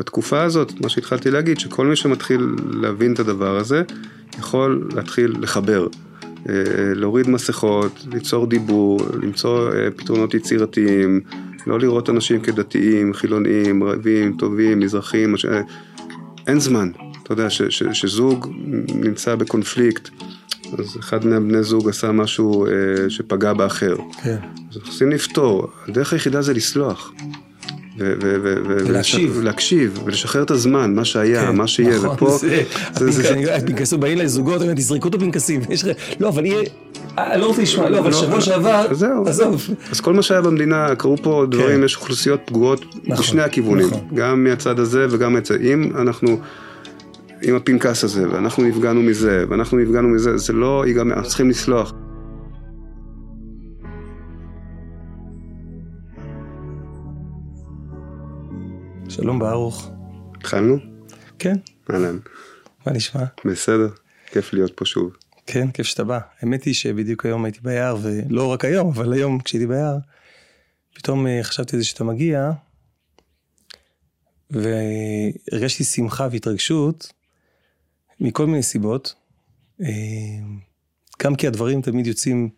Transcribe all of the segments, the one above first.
בתקופה הזאת, מה שהתחלתי להגיד, שכל מי שמתחיל להבין את הדבר הזה, יכול להתחיל לחבר. אה, להוריד מסכות, ליצור דיבור, למצוא אה, פתרונות יצירתיים, לא לראות אנשים כדתיים, חילוניים, רעבים, טובים, מזרחים, מש... אין זמן. אתה יודע, ש, ש, שזוג נמצא בקונפליקט, אז אחד מהבני זוג עשה משהו אה, שפגע באחר. כן. אז אנחנו צריכים לפתור, הדרך היחידה זה לסלוח. ולהקשיב. ולהקשיב, ולשחרר את הזמן, מה שהיה, כן, מה שיהיה, נכון, ופה... זה, הפנקסים באים לזוגות, תזרקו את הפנקסים. לא, אבל יהיה... אני אה, לא רוצה לשמוע, לא, אבל לא, שבוע שעבר, עזוב. אז כל מה שהיה במדינה, קרו פה דברים, כן. יש אוכלוסיות פגועות נכון, בשני הכיוונים, נכון. גם מהצד הזה וגם מהצד... אם אנחנו... עם הפנקס הזה, ואנחנו נפגענו מזה, ואנחנו נפגענו מזה, זה לא ייגמר, אנחנו צריכים לסלוח. שלום ברוך. התחלנו? כן. אהלן. מה נשמע? בסדר, כיף להיות פה שוב. כן, כיף שאתה בא. האמת היא שבדיוק היום הייתי ביער, ולא רק היום, אבל היום כשהייתי ביער, פתאום אה, חשבתי על זה שאתה מגיע, והרגשתי שמחה והתרגשות מכל מיני סיבות. אה, גם כי הדברים תמיד יוצאים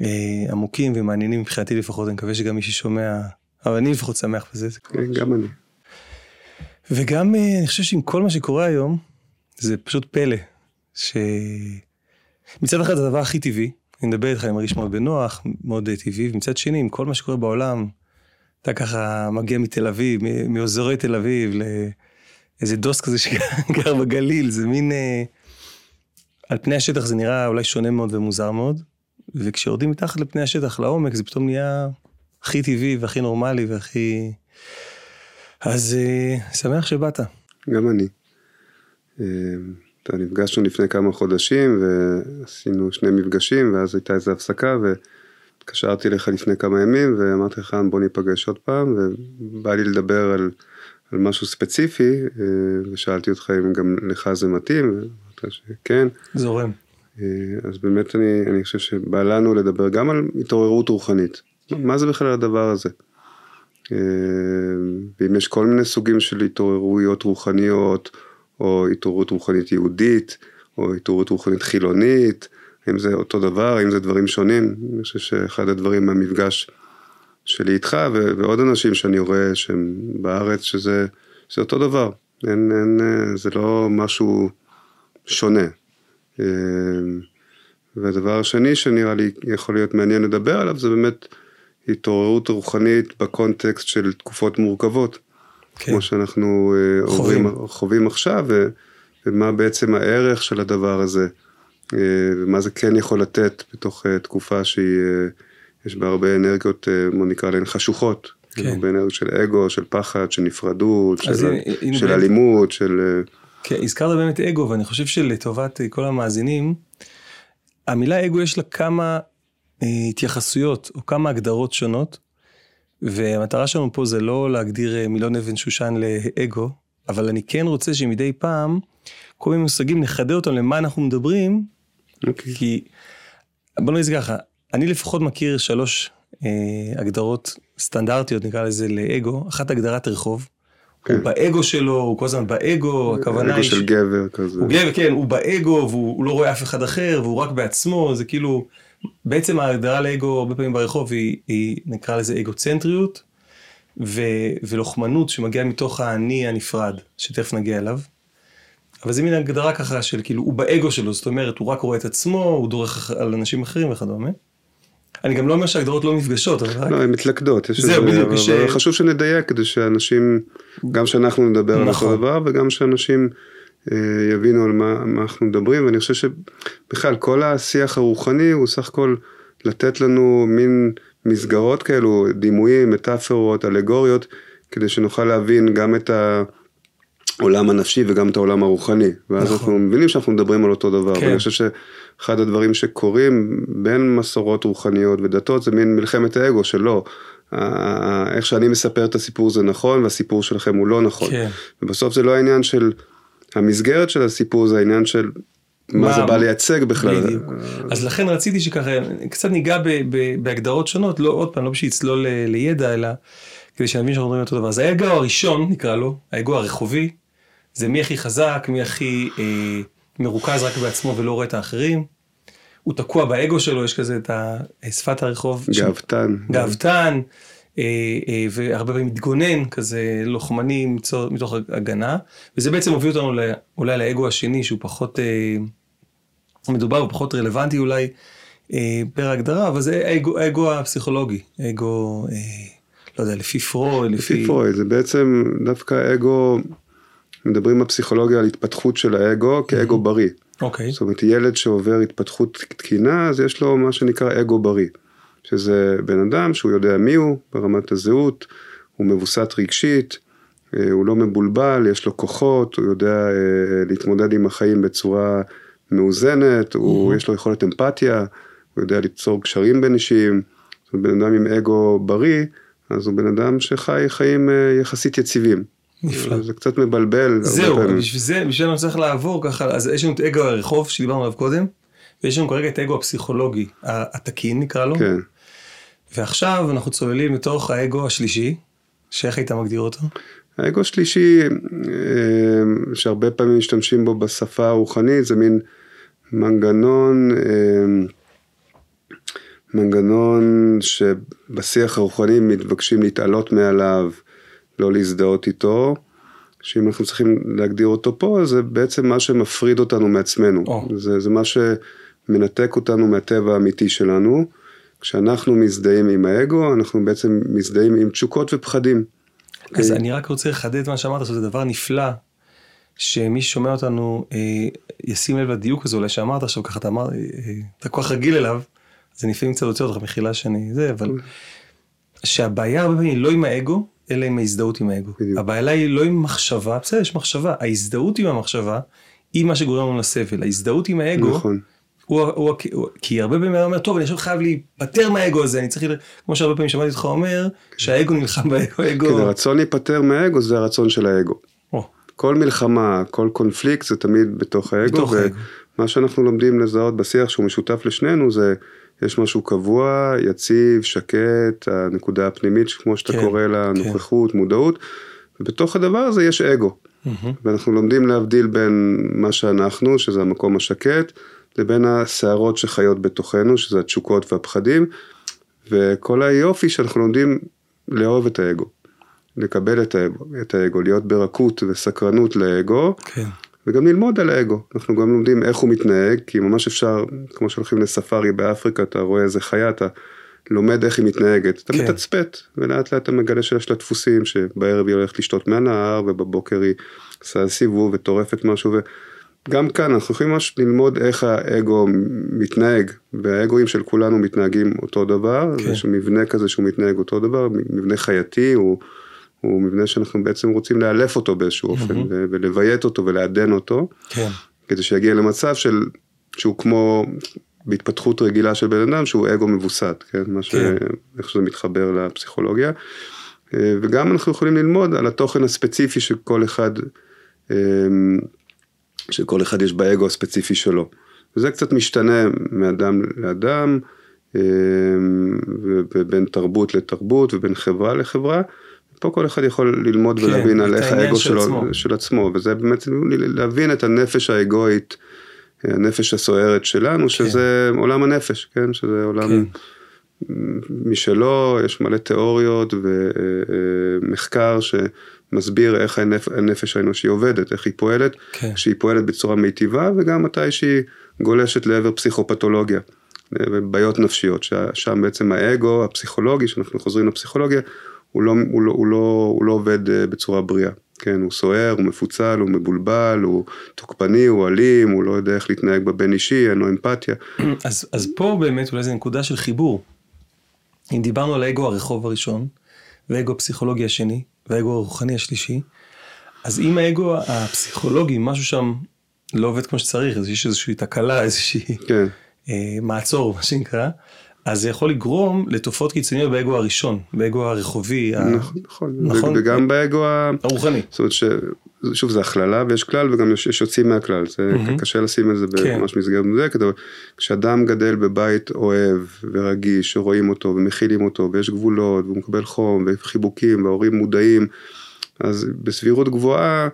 אה, עמוקים ומעניינים מבחינתי לפחות, אני מקווה שגם מי ששומע אבל אני לפחות שמח בזה. כן, גם אני. וגם אה, אני חושב שעם כל מה שקורה היום, זה פשוט פלא. שמצד אחד זה הדבר הכי טבעי, אני מדבר איתך, אני מרגיש מאוד בנוח, מאוד אה, טבעי, ומצד שני, עם כל מה שקורה בעולם, אתה ככה מגיע מתל אביב, מאזורי תל אביב, לאיזה דוס כזה שגר בגליל, זה מין... אה, על פני השטח זה נראה אולי שונה מאוד ומוזר מאוד, וכשיורדים מתחת לפני השטח, לעומק, זה פתאום נהיה הכי טבעי והכי נורמלי והכי... אז uh, שמח שבאת. גם אני. אתה נפגשנו לפני כמה חודשים ועשינו שני מפגשים ואז הייתה איזו הפסקה והתקשרתי אליך לפני כמה ימים ואמרתי לך בוא ניפגש עוד פעם ובא לי לדבר על, על משהו ספציפי uh, ושאלתי אותך אם גם לך זה מתאים ואמרת שכן. זורם. אז באמת אני, אני חושב שבא לנו לדבר גם על התעוררות רוחנית. מה זה בכלל הדבר הזה? אה, ואם יש כל מיני סוגים של התעוררויות רוחניות, או התעוררות רוחנית יהודית, או התעוררות רוחנית חילונית, האם זה אותו דבר, האם זה דברים שונים? אני חושב שאחד הדברים מהמפגש שלי איתך ועוד אנשים שאני רואה שהם בארץ, שזה זה אותו דבר, אין, אין, אה, זה לא משהו שונה. אה, והדבר השני שנראה לי יכול להיות מעניין לדבר עליו זה באמת התעוררות רוחנית בקונטקסט של תקופות מורכבות, כן. כמו שאנחנו אה, חווים, עוברים, חווים עכשיו, ו, ומה בעצם הערך של הדבר הזה, אה, ומה זה כן יכול לתת בתוך אה, תקופה שהיא, יש בה הרבה אנרגיות, בוא נקרא להן חשוכות, כן. הרבה אנרגיות של אגו, של פחד, של נפרדות, של, הנה, של אלימות, של... כן, הזכרת באמת אגו, ואני חושב שלטובת כל המאזינים, המילה אגו יש לה כמה התייחסויות או כמה הגדרות שונות, והמטרה שלנו פה זה לא להגדיר אה, מילון אבן שושן לאגו, אבל אני כן רוצה שמדי פעם, כל מיני מושגים נחדד אותם למה אנחנו מדברים, okay. אוקיי. כי בוא נגיד ככה, אני לפחות מכיר שלוש אה, הגדרות סטנדרטיות נקרא לזה לאגו, אחת הגדרת רחוב. כן. הוא באגו שלו, הוא כל הזמן באגו, הכוונה היא... אגו של גבר כזה. הוא גבר, כן, הוא באגו והוא לא רואה אף אחד אחר והוא רק בעצמו, זה כאילו בעצם ההגדרה לאגו הרבה פעמים ברחוב היא, היא נקרא לזה אגוצנטריות ו, ולוחמנות שמגיעה מתוך האני הנפרד, שתכף נגיע אליו. אבל זה מין הגדרה ככה של כאילו הוא באגו שלו, זאת אומרת הוא רק רואה את עצמו, הוא דורך על אנשים אחרים וכדומה. אני גם לא אומר שהגדרות לא נפגשות, אבל. לא, הן מתלכדות. זהו, בדיוק. אבל ש... חשוב שנדייק כדי שאנשים, גם שאנחנו נדבר נכון. על אותו דבר וגם שאנשים אה, יבינו על מה, מה אנחנו מדברים, ואני חושב שבכלל כל השיח הרוחני הוא סך הכל לתת לנו מין מסגרות כאלו, דימויים, מטאפורות, אלגוריות, כדי שנוכל להבין גם את העולם הנפשי וגם את העולם הרוחני. ואז נכון. אנחנו מבינים שאנחנו מדברים על אותו דבר. כן. ואני חושב שאחד הדברים שקורים בין מסורות רוחניות ודתות זה מין מלחמת האגו שלא. איך שאני מספר את הסיפור זה נכון והסיפור שלכם הוא לא נכון. כן. ובסוף זה לא העניין של המסגרת של הסיפור זה העניין של מה, מה זה בא לייצג בכלל. בדיוק. אז לכן רציתי שככה קצת ניגע ב, ב, בהגדרות שונות, לא עוד פעם, לא בשביל לצלול לידע, אלא כדי שנבין שאנחנו מדברים אותו דבר. אז האגו הראשון, נקרא לו, האגו הרחובי, זה מי הכי חזק, מי הכי אה, מרוכז רק בעצמו ולא רואה את האחרים. הוא תקוע באגו שלו, יש כזה את שפת הרחוב. גאוותן. גאוותן, אה, אה, והרבה פעמים מתגונן, כזה לוחמני מתוך הגנה, וזה בעצם מוביל אותנו אולי לאגו השני, שהוא פחות אה, מדובר, ופחות רלוונטי אולי פר ההגדרה, אבל זה האגו, האגו הפסיכולוגי, אגו, לא יודע, לפי פרויד, לפי... לפי פרויד, זה בעצם דווקא אגו, מדברים בפסיכולוגיה על התפתחות של האגו כאגו בריא. אוקיי. Okay. זאת אומרת, ילד שעובר התפתחות תקינה, אז יש לו מה שנקרא אגו בריא. שזה בן אדם שהוא יודע מי הוא ברמת הזהות, הוא מבוסת רגשית, אה, הוא לא מבולבל, יש לו כוחות, הוא יודע אה, להתמודד עם החיים בצורה מאוזנת, הוא, mm-hmm. יש לו יכולת אמפתיה, הוא יודע ליצור קשרים בין אישיים, זאת אומרת, בן אדם עם אגו בריא, אז הוא בן אדם שחי חיים אה, יחסית יציבים. נפלא. זה קצת מבלבל. זהו, בשביל זה, בשביל זה צריך לעבור ככה, אז יש לנו את אגו הרחוב שדיברנו עליו קודם, ויש לנו כרגע את האגו הפסיכולוגי, התקין נקרא לו. כן. ועכשיו אנחנו צוללים לתוך האגו השלישי, שאיך היית מגדיר אותו? האגו השלישי, אה, שהרבה פעמים משתמשים בו בשפה הרוחנית, זה מין מנגנון, אה, מנגנון שבשיח הרוחני מתבקשים להתעלות מעליו, לא להזדהות איתו. שאם אנחנו צריכים להגדיר אותו פה, זה בעצם מה שמפריד אותנו מעצמנו. Oh. זה, זה מה שמנתק אותנו מהטבע האמיתי שלנו. כשאנחנו מזדהים עם האגו, אנחנו בעצם מזדהים עם תשוקות ופחדים. אז okay. אני רק רוצה לחדד מה שאמרת, זה דבר נפלא, שמי ששומע אותנו אה, ישים לב לדיוק הזה, אולי שאמרת עכשיו ככה, אתה אמר, אה, אתה כל כך רגיל אליו, זה לפעמים קצת יוצא אותך מחילה שאני זה, אבל שהבעיה הרבה פעמים היא לא עם האגו, אלא עם ההזדהות עם האגו. בדיוק. הבעיה היא לא עם מחשבה, בסדר, יש מחשבה, ההזדהות עם המחשבה, היא מה שגורם לנו לסבל. ההזדהות עם האגו, נכון. הוא, הוא, הוא, כי הרבה פעמים הוא אומר, טוב, אני עכשיו חייב להיפטר מהאגו הזה, אני צריך, כמו שהרבה פעמים שמעתי אותך אומר, שהאגו נלחם באגו. כן, הרצון להיפטר מהאגו זה הרצון של האגו. או. כל מלחמה, כל קונפליקט זה תמיד בתוך האגו. בתוך האגו. ומה שאנחנו לומדים לזהות בשיח שהוא משותף לשנינו זה, יש משהו קבוע, יציב, שקט, הנקודה הפנימית, כמו שאתה כן, קורא לה, כן. נוכחות, מודעות, ובתוך הדבר הזה יש אגו. Mm-hmm. ואנחנו לומדים להבדיל בין מה שאנחנו, שזה המקום השקט, לבין הסערות שחיות בתוכנו, שזה התשוקות והפחדים, וכל היופי שאנחנו לומדים לאהוב את האגו, לקבל את האגו, את האגו להיות ברכות וסקרנות לאגו, כן. וגם ללמוד על האגו. אנחנו גם לומדים איך הוא מתנהג, כי ממש אפשר, כמו שהולכים לספארי באפריקה, אתה רואה איזה חיה, אתה לומד איך היא מתנהגת, אתה כן. מתצפת, ולאט לאט אתה מגלה שיש לה דפוסים, שבערב היא הולכת לשתות מהנהר, ובבוקר היא עושה סיבוב וטורפת משהו, גם כאן אנחנו יכולים ממש ללמוד איך האגו מתנהג, והאגואים של כולנו מתנהגים אותו דבר, כן. יש מבנה כזה שהוא מתנהג אותו דבר, מבנה חייתי, הוא, הוא מבנה שאנחנו בעצם רוצים לאלף אותו באיזשהו אופן, mm-hmm. ולביית אותו ולעדן אותו, כן. כדי שיגיע למצב של, שהוא כמו בהתפתחות רגילה של בן אדם, שהוא אגו מבוסת, כן, מה ש... כן. איך שזה מתחבר לפסיכולוגיה, וגם אנחנו יכולים ללמוד על התוכן הספציפי שכל אחד, שכל אחד יש באגו הספציפי שלו. וזה קצת משתנה מאדם לאדם, אמ, ובין תרבות לתרבות ובין חברה לחברה. פה כל אחד יכול ללמוד כן, ולהבין על איך האגו של שלו, עצמו. של עצמו, וזה באמת להבין את הנפש האגואית, הנפש הסוערת שלנו, כן. שזה עולם הנפש, כן? שזה עולם כן. משלו, יש מלא תיאוריות ומחקר ש... מסביר איך הנפ... הנפש האנושי עובדת, איך היא פועלת, כן. שהיא פועלת בצורה מיטיבה וגם מתי שהיא גולשת לעבר פסיכופתולוגיה, ובעיות נפשיות, שם בעצם האגו הפסיכולוגי, שאנחנו חוזרים לפסיכולוגיה, הוא לא, הוא לא, הוא לא, הוא לא עובד אה, בצורה בריאה. כן, הוא סוער, הוא מפוצל, הוא מבולבל, הוא תוקפני, הוא אלים, הוא לא יודע איך להתנהג בבין אישי, אין לו אמפתיה. אז, אז פה באמת אולי זו נקודה של חיבור. אם דיברנו על האגו הרחוב הראשון, ואגו הפסיכולוגי השני, והאגו הרוחני השלישי. אז אם האגו הפסיכולוגי, משהו שם לא עובד כמו שצריך, אז יש איזושהי תקלה, איזושהי כן. אה, מעצור, מה שנקרא, אז זה יכול לגרום לתופעות קיצוניות באגו הראשון, באגו הרחובי. נכון, נכון. נכון. וגם באגו הרוחני. זאת אומרת שוב זה הכללה ויש כלל וגם יש, יש יוצאים מהכלל, זה מהמם. קשה לשים את זה כן. ממש מסגרת מדויקת, אבל כשאדם גדל בבית אוהב ורגיש, שרואים אותו ומכילים אותו ויש גבולות והוא מקבל חום וחיבוקים וההורים מודעים, אז בסבירות גבוהה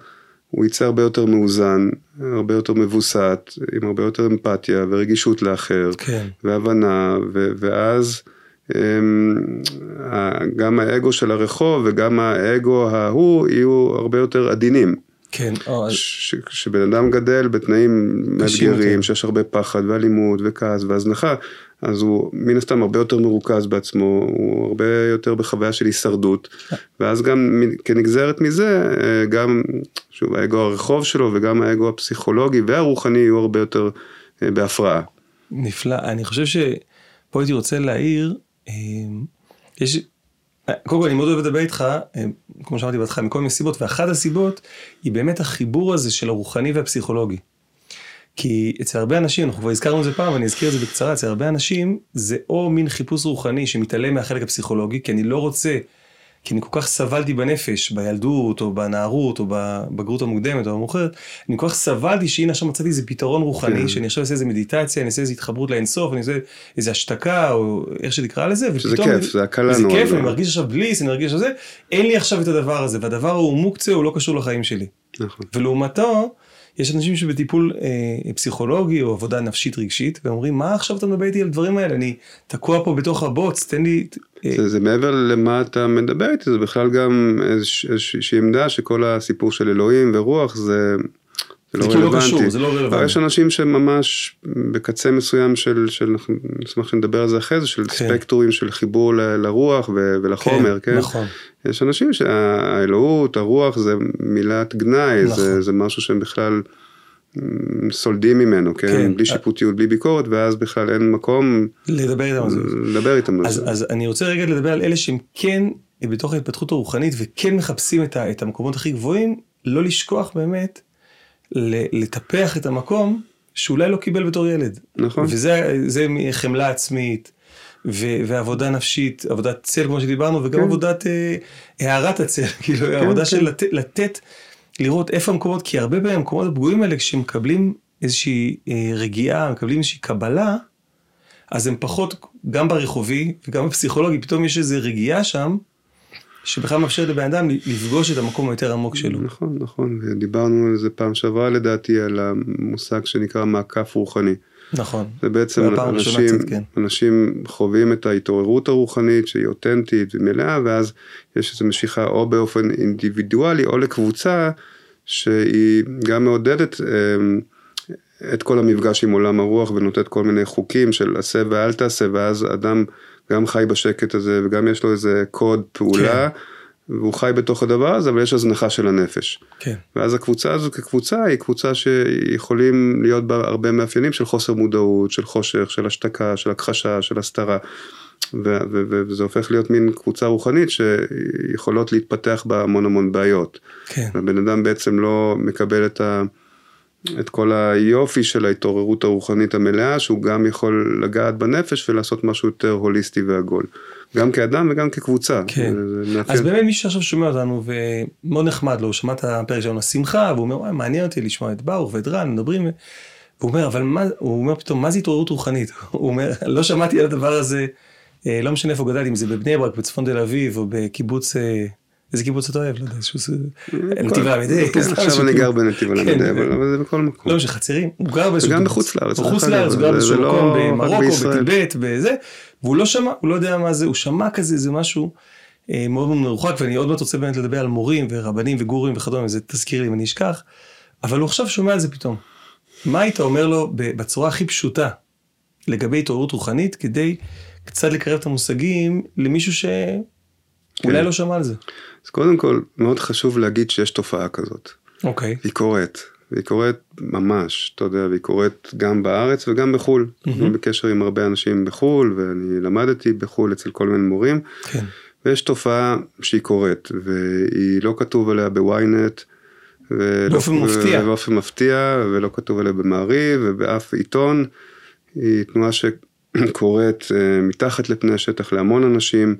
הוא יצא הרבה יותר מאוזן, הרבה יותר מבוסת, עם הרבה יותר אמפתיה ורגישות לאחר. כן, והבנה, ו- ואז הם, ה- גם האגו של הרחוב וגם האגו ההוא יהיו הרבה יותר עדינים. כן, כשבן אדם גדל בתנאים. מאתגרים, שיש הרבה פחד ואלימות וכעס והזנחה, אז הוא מן הסתם הרבה יותר מרוכז בעצמו, הוא הרבה יותר בחוויה של הישרדות, ואז גם כנגזרת מזה, אה, גם, שוב, האגו הרחוב שלו וגם האגו הפסיכולוגי והרוחני יהיו הרבה יותר אה, בהפרעה. נפלא. אני חושב שפה הייתי רוצה להעיר, אה, יש, קודם כל אני מאוד אוהב לדבר איתך, כמו שאמרתי בהתחלה, מכל מיני סיבות, ואחת הסיבות היא באמת החיבור הזה של הרוחני והפסיכולוגי. כי אצל הרבה אנשים, אנחנו כבר הזכרנו את זה פעם, ואני אזכיר את זה בקצרה, אצל הרבה אנשים זה או מין חיפוש רוחני שמתעלם מהחלק הפסיכולוגי, כי אני לא רוצה, כי אני כל כך סבלתי בנפש, בילדות, או בנערות, או בבגרות המוקדמת, או המאוחרת, אני כל כך סבלתי שהנה עכשיו מצאתי איזה פתרון רוחני, כן. שאני עכשיו אעשה איזה מדיטציה, אני אעשה איזה התחברות לאינסוף, אני אעשה איזה השתקה, או איך שתקרא לזה, שזה ופתאום כיף, אני- זה הקלה נורא כיף, גדולה. אני מרגיש עכשיו בליס, אני מרגיש שזה, אין לי עכשיו את הדבר הזה, והדבר ההוא מוקצה, הוא לא קשור לחיים שלי. נכון. ולעומתו, יש אנשים שבטיפול אה, פסיכולוגי או עבודה נפשית רגשית, ואומרים, מה עכשיו אתה מדבר איתי על דברים האלה? אני תקוע פה בתוך הבוץ, תן לי... אה, זה, זה מעבר למה אתה מדבר איתי, זה בכלל גם איזוש- איזושהי עמדה שכל הסיפור של אלוהים ורוח זה, זה לא זה כאילו לא רלוונטי. קשור, זה לא רלוונטי. יש אנשים שממש בקצה מסוים של, של נשמח שנדבר על זה אחרי זה, של כן. ספקטורים של חיבור ל- לרוח ו- ולחומר, כן? נכון. יש אנשים שהאלוהות, הרוח זה מילת גנאי, נכון. זה, זה משהו שהם בכלל סולדים ממנו, כן? כן. בלי שיפוטיות, בלי ביקורת, ואז בכלל אין מקום לדבר איתם על זה. לדבר איתם על אז, זה. אז אני רוצה רגע לדבר על אלה שהם כן בתוך ההתפתחות הרוחנית וכן מחפשים את, ה, את המקומות הכי גבוהים, לא לשכוח באמת לטפח את המקום שאולי לא קיבל בתור ילד. נכון. וזה זה חמלה עצמית. ו- ועבודה נפשית, עבודת צל כמו שדיברנו, וגם כן. עבודת אה, הערת הצל, כאילו עבודה כן. של לתת, לתת, לראות איפה המקומות, כי הרבה פעמים המקומות הפגועים האלה, כשמקבלים איזושהי אה, רגיעה, מקבלים איזושהי קבלה, אז הם פחות, גם ברחובי וגם בפסיכולוגי, פתאום יש איזו רגיעה שם, שבכלל מאפשרת לבן אדם לפגוש את המקום היותר עמוק שלו. נכון, נכון, ודיברנו על זה פעם שעברה לדעתי, על המושג שנקרא מעקף רוחני. נכון. זה בעצם אנשים, קצת, כן. אנשים חווים את ההתעוררות הרוחנית שהיא אותנטית ומלאה, ואז יש איזו משיכה או באופן אינדיבידואלי או לקבוצה שהיא גם מעודדת אמ, את כל המפגש עם עולם הרוח ונותנת כל מיני חוקים של עשה ואל תעשה, ואז אדם גם חי בשקט הזה וגם יש לו איזה קוד פעולה. והוא חי בתוך הדבר הזה, אבל יש הזנחה של הנפש. כן. ואז הקבוצה הזו כקבוצה היא קבוצה שיכולים להיות בה הרבה מאפיינים של חוסר מודעות, של חושך, של השתקה, של הכחשה, של הסתרה. ו- ו- ו- וזה הופך להיות מין קבוצה רוחנית שיכולות להתפתח בה המון המון בעיות. כן. הבן אדם בעצם לא מקבל את, ה- את כל היופי של ההתעוררות הרוחנית המלאה, שהוא גם יכול לגעת בנפש ולעשות משהו יותר הוליסטי ועגול. גם כאדם וגם כקבוצה. כן. מאפיין. אז באמת מי שעכשיו שומע אותנו ומאוד נחמד לו, הוא שמע את הפרק שלנו השמחה, והוא אומר, וואי, מעניין אותי לשמוע את ברוך ואת רן, מדברים, והוא אומר, אבל מה, הוא אומר פתאום, מה זה התעוררות רוחנית? הוא אומר, לא שמעתי על הדבר הזה, אה, לא משנה איפה גדלתי, אם זה בבני ברק, בצפון תל אביב, או בקיבוץ, אה, איזה קיבוץ אתה אוהב? לא יודע, איזשהו... נתיב העמידי. כן, עכשיו אני גר בנתיב כן, העמידי, אבל זה בכל מקום. לא משנה, חצרים, הוא גר באיזשהו קיבוץ. בחוץ לארץ, בחוץ לארץ, הוא גר זה- באיזשהו זה לא מקום רק במרוקו. בטיבט, בזה, והוא לא שמע, הוא לא יודע מה זה, הוא שמע כזה, איזה משהו אה, מאוד מאוד מרוחק, ואני עוד מעט רוצה באמת לדבר על מורים ורבנים וגורים וכדומה, זה תזכיר לי אם אני אשכח, אבל הוא עכשיו שומע על זה פתאום. מה היית אומר לו בצורה הכי פשוטה לגבי התעוררות רוחנית, כדי קצת לקרב את המושגים למישהו כן. לא שמע על זה. אז קודם כל, מאוד חשוב להגיד שיש תופעה כזאת. אוקיי. היא קורית, והיא קורית ממש, אתה יודע, והיא קורית גם בארץ וגם בחו"ל. אני בקשר עם הרבה אנשים בחו"ל, ואני למדתי בחו"ל אצל כל מיני מורים, כן. ויש תופעה שהיא קורית, והיא לא כתוב עליה בוויינט. ולא- באופן מפתיע. באופן מפתיע, ולא כתוב עליה במעריב ובאף עיתון. היא תנועה שקורית אה, מתחת לפני השטח להמון אנשים,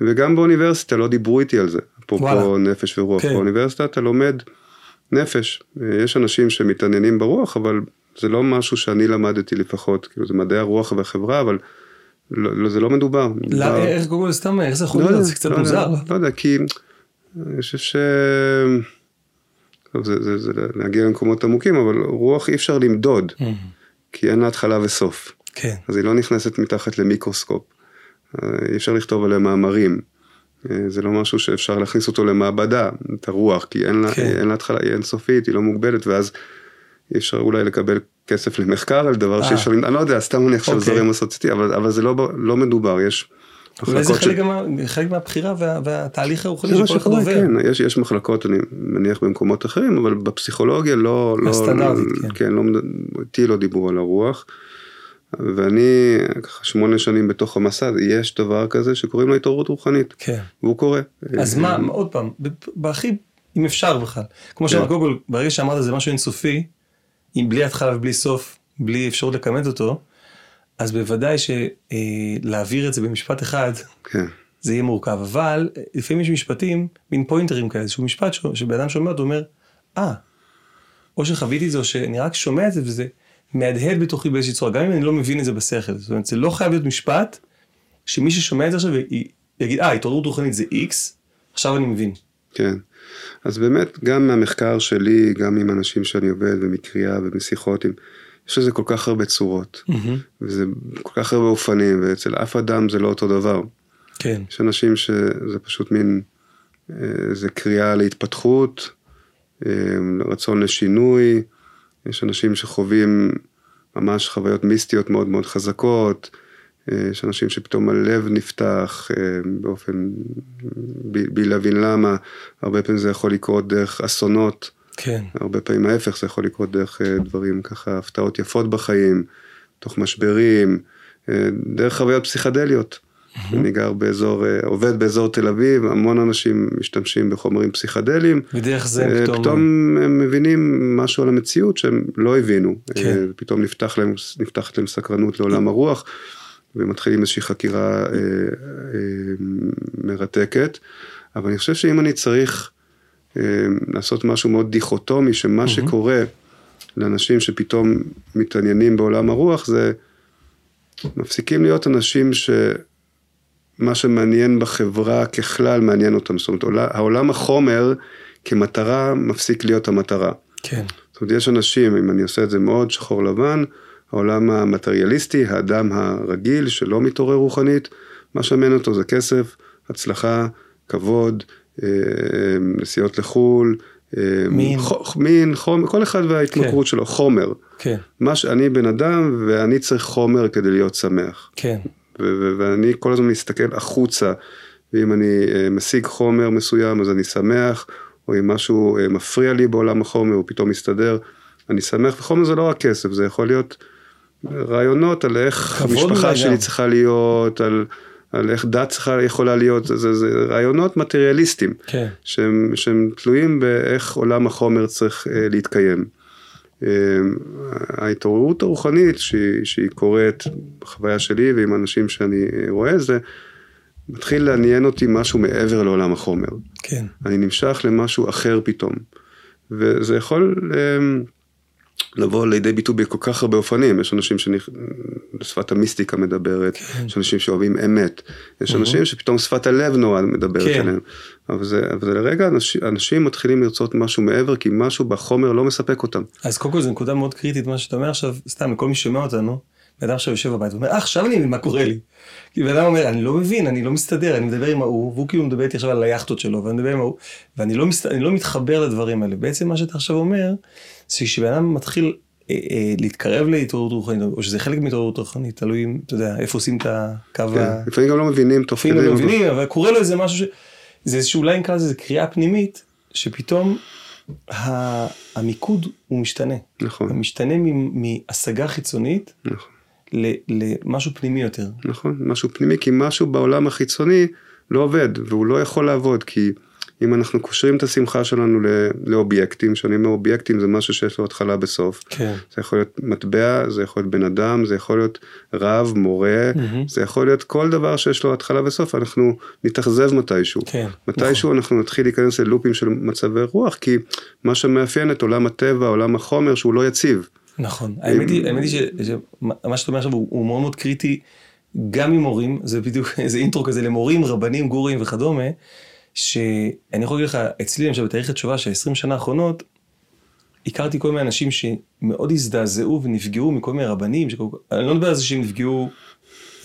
וגם באוניברסיטה לא דיברו איתי על זה. אפרופו. נפש ורוח. כן. באוניברסיטה אתה לומד נפש. יש אנשים שמתעניינים ברוח, אבל זה לא משהו שאני למדתי לפחות, כאילו זה מדעי הרוח והחברה, אבל לא, לא, זה לא מדובר. לא, איך קודם כל סתם, איך זה יכול לא להיות? זה קצת לא מוזר. לא, לא יודע, כי אני חושב ש... טוב, זה, זה, זה להגיע למקומות עמוקים, אבל רוח אי אפשר למדוד, mm-hmm. כי אין לה התחלה וסוף. כן. אז היא לא נכנסת מתחת למיקרוסקופ. אה, אי אפשר לכתוב עליה מאמרים. אה, זה לא משהו שאפשר להכניס אותו למעבדה, את הרוח, כי אין לה, כן. אין לה התחלה, היא אינסופית, היא לא מוגבלת, ואז אי אפשר אולי לקבל כסף למחקר על דבר שאי אפשר, אני לא יודע, סתם אני עכשיו אוקיי. זורם אסוציאטי, אבל, אבל זה לא, לא מדובר, יש... אולי זה חלק, ש... מה, חלק מהבחירה וה, והתהליך הרוחני שכל אחד עובר. כן, יש, יש מחלקות, אני מניח במקומות אחרים, אבל בפסיכולוגיה לא... לא- הסטנדרטית, לא, כן. כן, לא, איתי לא דיברו על הרוח. ואני ככה שמונה שנים בתוך המסע, יש דבר כזה שקוראים לו התעוררות רוחנית. כן. והוא קורה. אז מה, עוד פעם, בהכי, אם אפשר בכלל. כמו כן. קודם כל, ברגע שאמרת זה משהו אינסופי, אם בלי התחלה ובלי סוף, בלי אפשרות לכמת אותו, אז בוודאי שלהעביר את זה במשפט אחד, כן. זה יהיה מורכב. אבל לפעמים יש משפטים, מין פוינטרים כאלה, שהוא משפט שבן אדם שומע אותו אומר, אה, או שחוויתי את זה, או שאני רק שומע את זה וזה מהדהד בתוכי באיזושהי צורה, גם אם אני לא מבין את זה בשכל. זאת אומרת, זה לא חייב להיות משפט שמי ששומע את זה עכשיו יגיד, אה, התעוררות רוחנית זה איקס, עכשיו אני מבין. כן. אז באמת, גם מהמחקר שלי, גם עם אנשים שאני עובד, ומקריאה ומשיחות עם, יש לזה כל כך הרבה צורות, mm-hmm. וזה כל כך הרבה אופנים, ואצל אף אדם זה לא אותו דבר. כן. יש אנשים שזה פשוט מין, אה, זה קריאה להתפתחות, אה, רצון לשינוי, יש אנשים שחווים ממש חוויות מיסטיות מאוד מאוד חזקות, אה, יש אנשים שפתאום הלב נפתח באופן, בלי להבין למה, הרבה פעמים זה יכול לקרות דרך אסונות. כן. הרבה פעמים ההפך, זה יכול לקרות דרך אה, דברים ככה, הפתעות יפות בחיים, תוך משברים, אה, דרך חוויות פסיכדליות. אני גר באזור, אה, עובד באזור תל אביב, המון אנשים משתמשים בחומרים פסיכדליים. ודרך זה פתאום... פתאום הם מבינים משהו על המציאות שהם לא הבינו. כן. פתאום נפתח להם, נפתחת להם סקרנות לעולם הרוח, ומתחילים איזושהי חקירה אה, אה, מרתקת. אבל אני חושב שאם אני צריך... אה, לעשות משהו מאוד דיכוטומי, שמה. שקורה לאנשים שפתאום מתעניינים בעולם הרוח זה מפסיקים להיות אנשים שמה שמעניין בחברה ככלל מעניין אותם. זאת אומרת, העולם החומר כמטרה מפסיק להיות המטרה. כן. זאת אומרת, יש אנשים, אם אני עושה את זה מאוד שחור לבן, העולם המטריאליסטי, האדם הרגיל שלא מתעורר רוחנית, מה שמעניין אותו זה כסף, הצלחה, כבוד, אה, נסיעות לחו"ל, אה, מין, ח, מין חומר, כל אחד וההתמכרות כן. שלו, חומר. כן. מה שאני בן אדם ואני צריך חומר כדי להיות שמח. כן. ואני כל הזמן מסתכל החוצה, ואם אני אה, משיג חומר מסוים אז אני שמח, או אם משהו מפריע לי בעולם החומר, הוא פתאום מסתדר, אני שמח, וחומר זה לא רק כסף, זה יכול להיות רעיונות על איך המשפחה שלי צריכה להיות, על... על איך דת צריכה, יכולה להיות, זה, זה, זה רעיונות מטריאליסטיים, כן. שהם, שהם תלויים באיך עולם החומר צריך אה, להתקיים. אה, ההתעוררות הרוחנית שהיא, שהיא קורית בחוויה שלי ועם אנשים שאני רואה, זה מתחיל לעניין אותי משהו מעבר לעולם החומר. כן. אני נמשך למשהו אחר פתאום. וזה יכול... אה, לבוא לידי ביטוי בכל כך הרבה אופנים, יש אנשים ששפת המיסטיקה מדברת, כן. יש אנשים שאוהבים אמת, יש mm-hmm. אנשים שפתאום שפת הלב נורא מדברת כן. עליהם, אבל זה, אבל לרגע אנשים, אנשים מתחילים לרצות משהו מעבר, כי משהו בחומר לא מספק אותם. אז קודם כל זו נקודה מאוד קריטית, מה שאתה אומר עכשיו, סתם לכל מי ששומע אותנו, בן אדם עכשיו יושב בבית ואומר, אה, עכשיו אני מבין מה קורה לי. כי בן אדם אומר, אני לא מבין, אני לא מסתדר, אני מדבר עם ההוא, והוא כאילו מדבר איתי עכשיו על היאכטות שלו, ואני מדבר עם ההוא, ואני לא, מסת... לא מתחבר לדברים האלה. בעצם מה שאתה עכשיו אומר, זה שבן אדם מתחיל אה, אה, להתקרב להתעוררות רוחנית, או שזה חלק מהתעוררות רוחנית, תלוי אתה יודע, איפה עושים את הקו כן, ה... לפעמים גם לא מבינים תוך כדי. לפעמים לא מבינים, אבל קורה לו איזה משהו ש... זה איזשהו, אולי נקרא לזה קריאה פנימית, שפתאום המיקוד הוא משתנה. נכון. הוא משתנה מהשגה חיצונית. נכון. למשהו פנימי יותר. נכון, משהו פנימי, כי משהו בעולם החיצוני לא עובד, והוא לא יכול לעבוד, כי אם אנחנו קושרים את השמחה שלנו לאובייקטים, שאני אומר אובייקטים זה משהו שיש לו התחלה בסוף. כן. זה יכול להיות מטבע, זה יכול להיות בן אדם, זה יכול להיות רב, מורה, mm-hmm. זה יכול להיות כל דבר שיש לו התחלה וסוף, אנחנו נתאכזב מתישהו. כן, מתישהו נכון. אנחנו נתחיל להיכנס ללופים של מצבי רוח, כי מה שמאפיין את עולם הטבע, עולם החומר, שהוא לא יציב. נכון, האמת היא, האמת היא שמה שאתה אומר עכשיו הוא מאוד מאוד קריטי, גם עם מורים, זה בדיוק איזה אינטרו כזה למורים, רבנים, גורים וכדומה, שאני יכול להגיד לך, אצלי למשל בתאריך התשובה של 20 שנה האחרונות, הכרתי כל מיני אנשים שמאוד הזדעזעו ונפגעו מכל מיני רבנים, שכל... אני לא מדבר על זה שהם נפגעו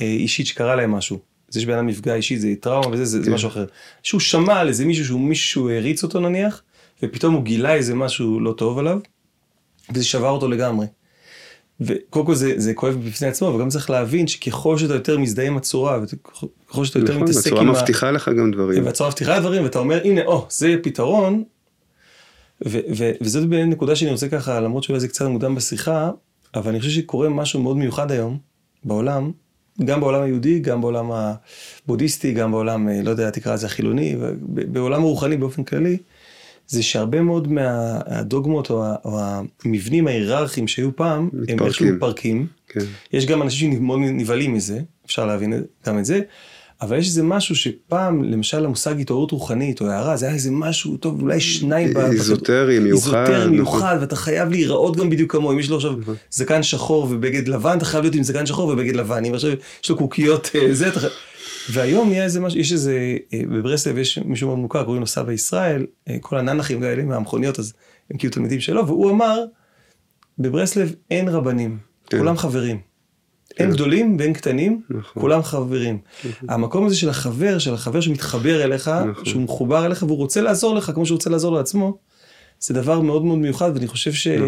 אה, אישית שקרה להם משהו. זה שבן אדם נפגע אישית זה טראומה וזה, זה, זה כן. משהו אחר. שהוא שמע על איזה מישהו שהוא מישהו העריץ אותו נניח, ופתאום הוא גילה איזה משהו לא טוב עליו, וזה שבר אותו לגמרי. וקודם כל זה, זה כואב בפני עצמו, וגם צריך להבין שככל שאתה יותר מזדהה עם הצורה, וככל שאתה יותר נכון, מתעסק עם ה... הצורה מבטיחה לך גם דברים. והצורה מבטיחה דברים, ואתה אומר, הנה, או, זה פתרון, ו- ו- וזאת באמת נקודה שאני רוצה ככה, למרות שאולי זה קצת מוקדם בשיחה, אבל אני חושב שקורה משהו מאוד מיוחד היום בעולם, גם בעולם היהודי, גם בעולם הבודהיסטי, גם בעולם, אה, לא יודע, תקרא לזה החילוני, בעולם הרוחני באופן כללי, זה שהרבה מאוד מהדוגמות או, או המבנים ההיררכיים שהיו פעם, מתפרקים. הם איכשהו מתפרקים. כן. יש גם אנשים שמאוד נבהלים מזה, אפשר להבין גם את זה, אבל יש איזה משהו שפעם, למשל המושג התעוררות רוחנית או הערה, זה היה איזה משהו טוב, אולי שניים. איזוטרי, מיוחד. איזוטרי, נכון. מיוחד, ואתה חייב להיראות גם בדיוק כמוהו. אם יש לו עכשיו נכון. זקן שחור ובגד לבן, אתה חייב להיות עם זקן שחור ובגד לבן. אם עכשיו יש לו קוקיות אה, זה, אתה חייב... והיום יהיה איזה משהו, יש איזה, אה, בברסלב יש מישהו מאוד מוכר, קוראים לו סבא ישראל, אה, כל הננחים האלה מהמכוניות, אז הם כאילו תלמידים שלו, והוא אמר, בברסלב אין רבנים, כן. כולם חברים. כן. אין גדולים ואין קטנים, נכון. כולם חברים. נכון. המקום הזה של החבר, של החבר שמתחבר אליך, נכון. שהוא מחובר אליך והוא רוצה לעזור לך כמו שהוא רוצה לעזור לעצמו, זה דבר מאוד מאוד מיוחד, ואני חושב שמפרק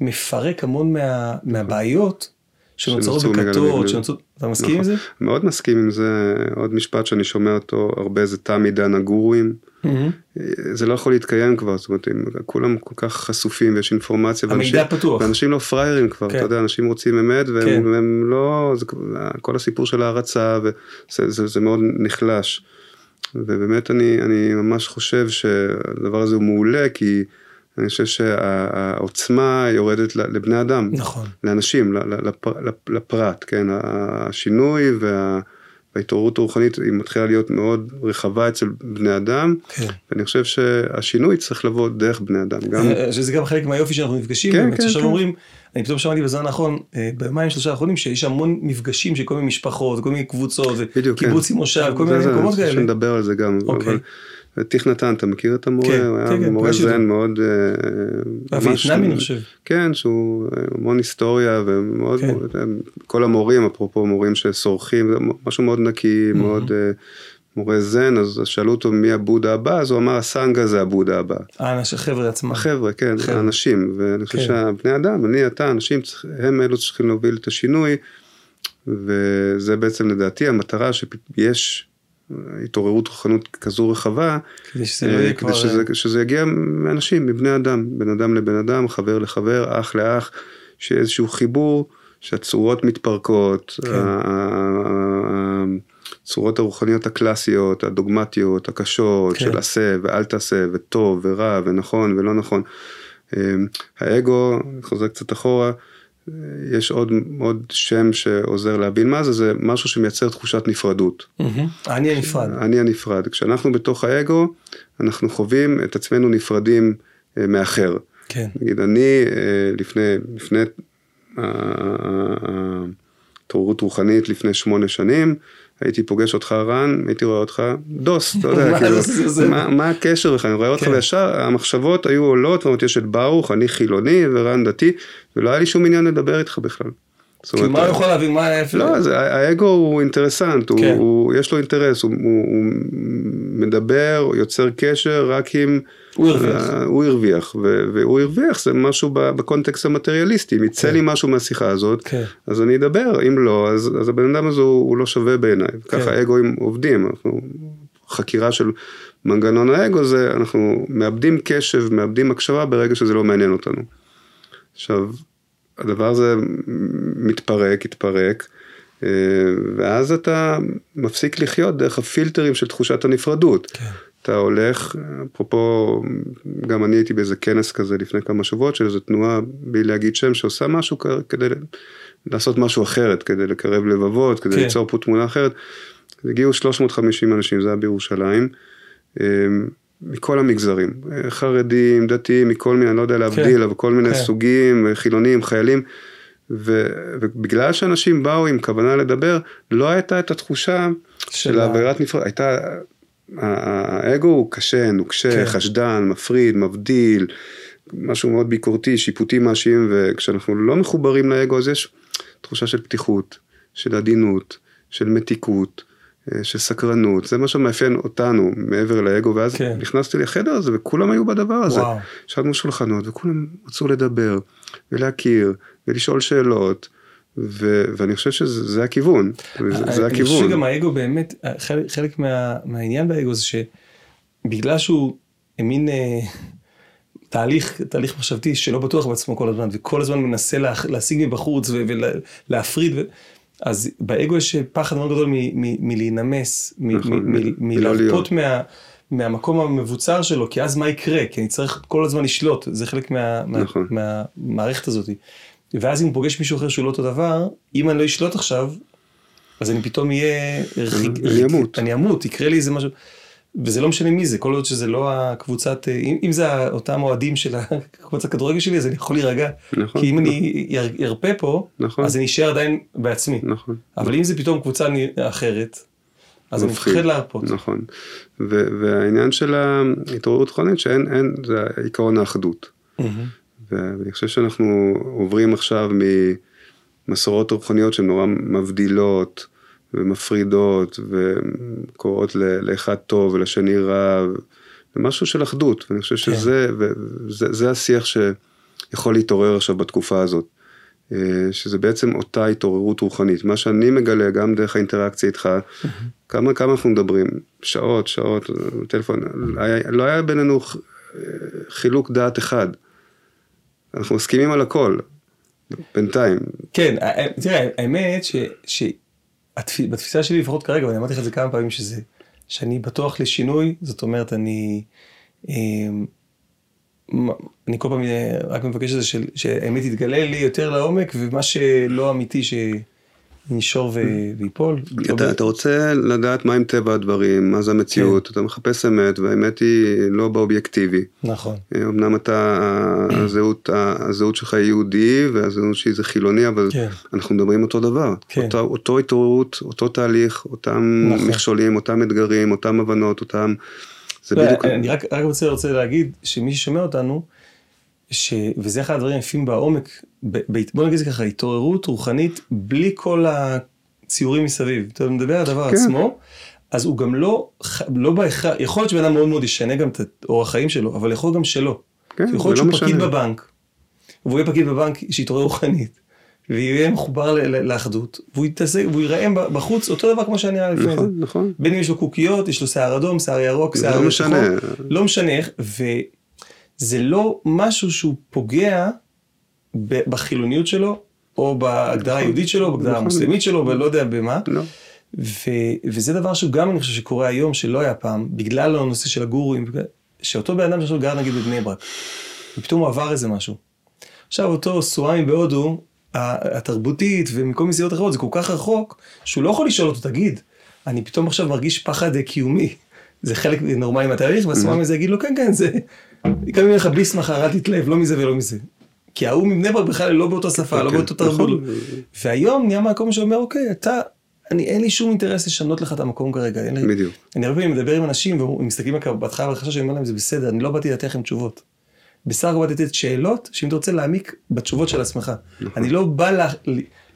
נכון. אה, המון מה, מהבעיות שנוצרות בכתות, שנוצרות... אתה מסכים נכון. עם זה? מאוד מסכים עם זה. עוד משפט שאני שומע אותו הרבה זה תם עידן הגורואים. Mm-hmm. זה לא יכול להתקיים כבר, זאת אומרת, כולם כל כך חשופים ויש אינפורמציה. המידע ואנשים, פתוח. ואנשים לא פראיירים כבר, כן. אתה יודע, אנשים רוצים אמת והם כן. לא, זה, כל הסיפור של הערצה וזה זה, זה מאוד נחלש. ובאמת אני, אני ממש חושב שהדבר הזה הוא מעולה כי אני חושב שהעוצמה יורדת לבני אדם, נכון, לאנשים, לפרט, כן, השינוי וה... וההתעוררות הרוחנית היא מתחילה להיות מאוד רחבה אצל בני אדם, כן. ואני חושב שהשינוי צריך לבוא דרך בני אדם. גם... אה, שזה גם חלק מהיופי שאנחנו נפגשים, כן, כן, כן. אומרים, אני פתאום שמעתי בזמן האחרון, אה, ביומיים שלושה האחרונים, שיש המון מפגשים של כל מיני משפחות, כל מיני קבוצות, קיבוץ עם מושב, כל מיני מקומות כאלה. שנדבר על זה גם, אוקיי. אבל טיך נתן, אתה מכיר את המורה? כן, הוא היה כן, כן, מורה זן מאוד... הווייטנאמי אני חושב. כן, שהוא המון היסטוריה ומאוד, כן. כל המורים, אפרופו מורים שסורחים, משהו מאוד נקי, mm-hmm. מאוד מורה זן, אז שאלו אותו מי הבודה הבא, אז הוא אמר הסנגה זה הבודה הבא. האנשים, החבר'ה עצמם. החבר'ה, כן, חבר'ה. האנשים, ואני חושב כן. שהבני אדם, אני, אתה, אנשים, הם אלו שצריכים להוביל את השינוי, וזה בעצם לדעתי המטרה שיש התעוררות רוחנות כזו רחבה, כדי שזה לא אה, כבר... שזה, אה, שזה יגיע מאנשים, מבני אדם, בין אדם לבן אדם, חבר לחבר, אח לאח, שיהיה איזשהו חיבור, שהצורות מתפרקות, כן. הצורות הרוחניות הקלאסיות, הדוגמטיות, הקשות, כן. של עשה ואל תעשה, וטוב ורע ונכון ולא נכון. אה, האגו, חוזר קצת אחורה, יש עוד, עוד שם שעוזר להבין מה זה, זה משהו שמייצר תחושת נפרדות. אני הנפרד. אני הנפרד. כשאנחנו בתוך האגו, אנחנו חווים את עצמנו נפרדים אה, מאחר. כן. נגיד, אני אה, לפני, לפני התעוררות רוחנית לפני שמונה שנים, הייתי פוגש אותך רן, הייתי רואה אותך דוס, אתה יודע, כאילו, מה הקשר בכלל, אני רואה אותך כן. וישר, המחשבות היו עולות, ואומרות יש את ברוך, אני חילוני ורן דתי, ולא היה לי שום עניין לדבר איתך בכלל. כי מה הוא יכול להבין, מה ההפך? לא, האגו הוא אינטרסנט, כן. יש לו אינטרס, הוא מדבר, יוצר קשר רק אם... הוא הרוויח. הוא הרוויח, והוא הרוויח זה משהו בקונטקסט המטריאליסטי, אם יצא כן. לי משהו מהשיחה הזאת, כן. אז אני אדבר, אם לא, אז הבן אדם הזה הוא לא שווה בעיניי, ככה אגואים עובדים, חקירה של מנגנון האגו זה, אנחנו מאבדים קשב, מאבדים הקשבה ברגע שזה לא מעניין אותנו. עכשיו, הדבר הזה מתפרק, התפרק, אה, ואז אתה מפסיק לחיות דרך הפילטרים של תחושת הנפרדות. כן. אתה הולך, אפרופו, גם אני הייתי באיזה כנס כזה לפני כמה שבועות של איזו תנועה, בלי להגיד שם, שעושה משהו כדי לעשות משהו אחרת, כדי לקרב לבבות, כדי כן. ליצור פה תמונה אחרת. הגיעו 350 אנשים, זה היה בירושלים, אה, מכל המגזרים, חרדים, דתיים, מכל מיני, אני לא יודע להבדיל, כן. אבל כל מיני כן. סוגים, חילונים, חיילים. ו, ובגלל שאנשים באו עם כוונה לדבר, לא הייתה את התחושה של העבירת נפרד, הייתה, האגו הוא קשה, נוקשה, כן. חשדן, מפריד, מבדיל, משהו מאוד ביקורתי, שיפוטי מאשים, וכשאנחנו לא מחוברים לאגו אז יש תחושה של פתיחות, של עדינות, של מתיקות. אה, של סקרנות, זה מה שמאפיין אותנו מעבר לאגו, ואז כן. נכנסתי לחדר הזה וכולם היו בדבר הזה. ישבנו שולחנות וכולם רצו לדבר ולהכיר ולשאול שאלות. ו- ואני חושב שזה הכיוון, זה הכיוון. אני חושב שגם האגו באמת, חלק, חלק מה, מהעניין באגו זה שבגלל שהוא מין אה, תהליך, תהליך מחשבתי שלא בטוח בעצמו כל הזמן, וכל הזמן מנסה לה, להשיג מבחוץ ולהפריד, ו- אז באגו יש פחד מאוד גדול מלהינמס, נכון, מלהרפות מהמקום המבוצר שלו, כי אז מה יקרה? כי אני צריך כל הזמן לשלוט, זה חלק נכון. מהמערכת הזאת. ואז אם הוא פוגש מישהו אחר שהוא לא אותו דבר, אם אני לא אשלוט עכשיו, אז אני פתאום אהיה... אני אמות. אני אמות, יקרה לי איזה משהו. וזה לא משנה מי זה, כל עוד שזה לא הקבוצת, אם, אם זה אותם אוהדים של הקבוצת הכדורגל שלי, אז אני יכול להירגע. נכון. כי אם אני ארפה פה, נכון. אז אני אשאר עדיין בעצמי. נכון. אבל אם זה פתאום קבוצה אחרת, אז אני מפחד להרפות. נכון. והעניין של ההתעוררות כרונית, שאין, אין, זה עיקרון האחדות. Mm-hmm. ואני חושב שאנחנו עוברים עכשיו ממסורות רוחניות שהן נורא מבדילות. ומפרידות וקוראות לאחד טוב ולשני רע, ומשהו של אחדות, ואני חושב כן. שזה וזה, זה השיח שיכול להתעורר עכשיו בתקופה הזאת. אה, שזה בעצם אותה התעוררות רוחנית. מה שאני מגלה גם דרך האינטראקציה איתך, כמה, כמה אנחנו מדברים, שעות, שעות, טלפון, היה, לא היה בינינו חילוק דעת אחד. אנחנו מסכימים על הכל, בינתיים. כן, תראה, האמת ש, ש, בתפיסה שלי לפחות כרגע, ואני אמרתי לך את זה כמה פעמים, שזה, שאני בטוח לשינוי, זאת אומרת, אני, אמ, אני כל פעם אה, רק מבקש את זה שהאמת יתגלה לי יותר לעומק, ומה שלא אמיתי, ש... ינשור ויפול. אתה, אתה רוצה לדעת מה עם טבע הדברים, מה זה המציאות, כן. אתה מחפש אמת והאמת היא לא באובייקטיבי. נכון. אה, אמנם אתה, הזהות, הזהות שלך היא יהודי והזהות שלי זה חילוני, אבל כן. אנחנו מדברים אותו דבר. כן. אותו, אותו התעוררות, אותו תהליך, אותם נכון. מכשולים, אותם אתגרים, אותם הבנות, אותם... זה לא, בדיוק... אני רק, רק רוצה, רוצה להגיד שמי ששומע אותנו, ש... וזה אחד הדברים היפים בעומק. בוא נגיד זה ככה, התעוררות רוחנית בלי כל הציורים מסביב. אתה מדבר על הדבר כן. עצמו, אז הוא גם לא, לא בהכרח, יכול להיות שבן אדם מאוד מאוד ישנה גם את אורח החיים שלו, אבל יכול גם שלא. כן, יכול להיות שהוא לא פקיד בבנק, והוא יהיה פקיד בבנק שיתעורר רוחנית, ויהיה מחובר לאחדות, והוא יתעסק, והוא ייראה בחוץ אותו דבר כמו שאני נראה לפני נכון, זה. נכון. בין אם יש לו קוקיות, יש לו שיער אדום, שיער ירוק, שיער... לא משנה. לא משנה, ו... זה לא משהו שהוא פוגע בחילוניות שלו, או בהגדרה נכון. היהודית שלו, בהגדרה נכון. המוסלמית שלו, ולא יודע במה. לא. ו- וזה דבר שהוא גם אני חושב שקורה היום, שלא היה פעם, בגלל הנושא של הגורואים, שאותו בן אדם שעכשיו גר נגיד בבני ברק, ופתאום הוא עבר איזה משהו. עכשיו אותו סואמי בהודו, התרבותית ומכל מיני סיבות אחרות, זה כל כך רחוק, שהוא לא יכול לשאול אותו, תגיד, אני פתאום עכשיו מרגיש פחד קיומי. זה חלק נורמלי מהתהליך, והסואמי הזה יגיד לו, כן, כן, זה, גם אם יהיה לך ביסמחר, אל תתלהב, לא מזה ולא מזה. כי ההוא מבני ברק בכלל לא באותה שפה, לא כן, באותו תרבות. נכון. והיום נהיה מקום שאומר, אוקיי, אתה, אני, אין לי שום אינטרס לשנות לך את המקום כרגע. בדיוק. אני הרבה פעמים מדבר עם אנשים, והם מסתכלים עליו בהתחלה על החשש, אני אומר להם, זה בסדר, אני לא באתי לתת לכם תשובות. בסך הכל באתי לתת שאלות, שאם אתה רוצה להעמיק בתשובות של עצמך. נכון. אני לא בא ל...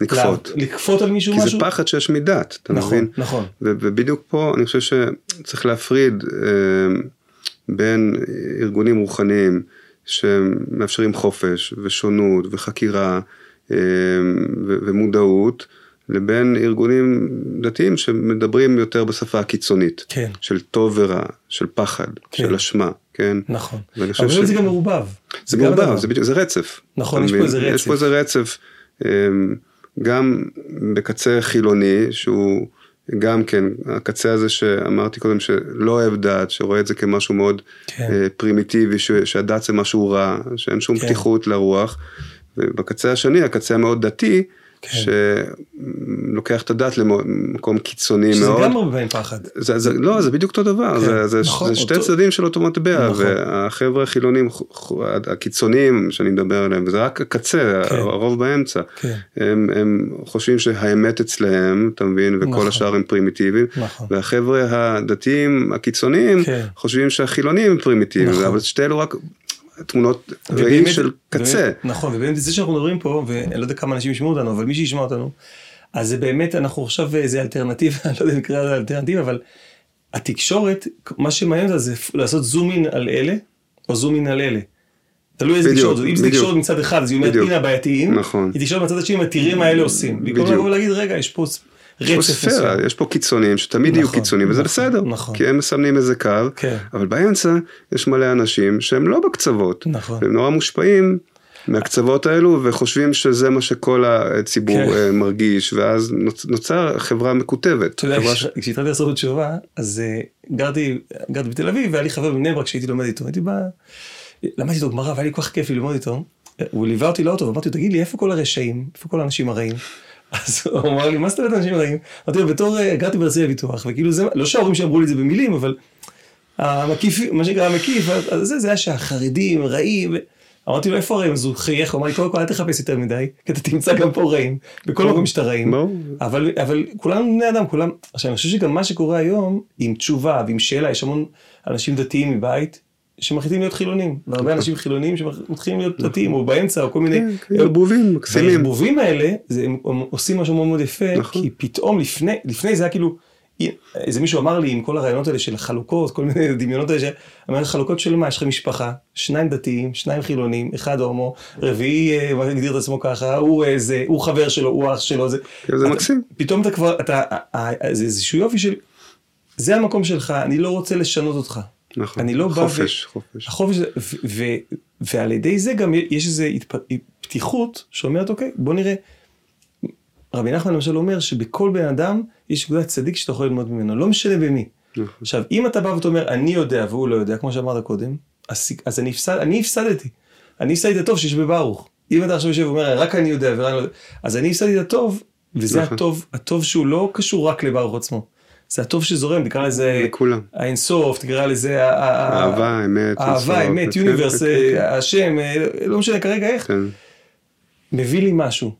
לכפות. לכפות על מישהו משהו. כי זה פחד שיש מדת, אתה נכון, מבין? נכון, נכון. ובדיוק פה אני חושב שצריך להפריד. אה, בין ארגונים רוחניים שמאפשרים חופש ושונות וחקירה אה, ומודעות, לבין ארגונים דתיים שמדברים יותר בשפה הקיצונית. כן. של טוב ורע, של פחד, כן. של אשמה, כן? נכון. אבל ש... זה גם מעורבב. זה מעורבב, זה, בדיוק, זה רצף. נכון, יש פה איזה רצף. יש פה איזה רצף. אה, גם בקצה חילוני, שהוא גם כן, הקצה הזה שאמרתי קודם, שלא אוהב דת, שרואה את זה כמשהו מאוד כן. אה, פרימיטיבי, ש- שהדת זה משהו רע, שאין שום כן. פתיחות לרוח. ובקצה השני, הקצה המאוד דתי, כן. שלוקח את הדת למקום קיצוני שזה מאוד. גם הרבה פעמים פחד. זה, זה, לא, זה בדיוק אותו דבר, כן, זה, זה, נכון, זה שתי אותו- צדדים של אותו מטבע, נכון. והחבר'ה החילונים, הקיצוניים שאני מדבר עליהם, וזה רק הקצה, כן. הרוב באמצע, כן. הם, הם חושבים שהאמת אצלהם, אתה מבין, וכל נכון. השאר הם פרימיטיביים, נכון. והחבר'ה הדתיים הקיצוניים כן. חושבים שהחילונים הם פרימיטיביים, נכון. אבל שתי אלו רק תמונות ראי ובאמת- של קצה. באמת- נכון, ובאמת זה שאנחנו מדברים פה, ואני לא יודע כמה אנשים ישמעו אותנו, אבל מי שישמע אותנו, אז זה באמת, אנחנו עכשיו איזה אלטרנטיבה, אני לא יודע אם נקרא לזה אלטרנטיבה, אבל התקשורת, מה שמעניין אותה זה לעשות זום אין על אלה, או זום אין על אלה. תלוי איזה תקשורת. אם זה. תקשורת מצד אחד, אז היא אומרת. הנה הבעייתיים, נכון. היא תקשורת מצד השני, תראי מה אלה עושים. במקום. לבוא ולהגיד, רגע, יש פה רצף מסוים. יש פה קיצונים שתמיד יהיו נכון, קיצונים, וזה נכון, בסדר, נכון. כי הם מסמנים איזה קו, כן. אבל באמצע יש מלא אנשים שהם לא בקצוות, נכון. והם נורא מושפעים מהקצוות האלו, וחושבים שזה מה שכל הציבור כן. אה, מרגיש, ואז נוצ- נוצר חברה מקוטבת. אתה יודע, כשהתחלתי לעשות תשובה, אז אה, גרתי, גרתי בתל אביב, והיה לי חבר בבני ברק שהייתי לומד איתו. הייתי בא, למדתי איתו גמרא, והיה לי כל כך כיף ללמוד איתו. הוא ליווה אותי לאוטו, ואמרתי לו, תגיד לי, איפה כל הרשעים? איפה כל האנשים הרעים? אז הוא אמר לי, מה זאת אומרת אנשים רעים? אמרתי לו, בתור, אה, גרתי בהרצליה ביטוח, וכאילו זה, לא שההורים שאמרו לי את זה במילים, אבל המקיף, מה שנקרא המקיף, אז זה, זה היה שהחרדים רעים. אמרתי לו, איפה הרעים? אז הוא חייך, הוא אמר לי, קודם כל אל תחפש יותר מדי, כי אתה תמצא גם פה רעים, בכל מקום שאתה רעים. אבל, אבל כולנו בני אדם, כולם, עכשיו אני חושב שגם מה שקורה היום, עם תשובה ועם שאלה, יש המון אנשים דתיים מבית, שמחליטים להיות חילונים, והרבה אנשים חילונים שמתחילים להיות דתיים, או באמצע, או כל מיני... כן, כן, ערבובים, מקסימים. והערבובים האלה, זה, הם, עושים משהו מאוד מאוד יפה, נכון. כי פתאום לפני, לפני זה היה כאילו, איזה מישהו אמר לי עם כל הרעיונות האלה של החלוקות, כל מיני דמיונות האלה, אמר חלוקות של מה, יש לך משפחה, שניים דתיים, שניים חילונים, אחד הומו, רביעי אה, מגדיר את עצמו ככה, הוא איזה, הוא חבר שלו, הוא אח שלו, זה, כן, זה מקסים. פתאום אתה כבר, אתה, אה, אה, זה איזשהו יופי של, זה המקום שלך, אני לא רוצה לשנות אותך. נכון, אני לא בא חופש, חופש. החופש, ו- ו- ועל ידי זה גם יש איזו התפ- פתיחות שאומרת, אוקיי, בוא נראה. רבי נחמן למשל אומר שבכל בן אדם יש נקודת צדיק שאתה יכול ללמוד ממנו, לא משנה במי. נכון. עכשיו, אם אתה בא ואתה אומר, אני יודע והוא לא יודע, כמו שאמרת קודם, אז, אז אני, הפסד, אני הפסדתי. אני הפסדתי את הטוב שיש בברוך. אם אתה עכשיו יושב ואומר, רק אני יודע ורק אני לא יודע, אז אני הפסדתי את הטוב, וזה נכון. הטוב, הטוב שהוא לא קשור רק לברוך עצמו. זה הטוב שזורם, תקרא לזה לכולם. האינסוף, תקרא לזה אהבה, אמת, אהבה, אמת, כן, יוניברס, כן, כן, אה, השם, אה, לא משנה כרגע איך, כן. מביא לי משהו.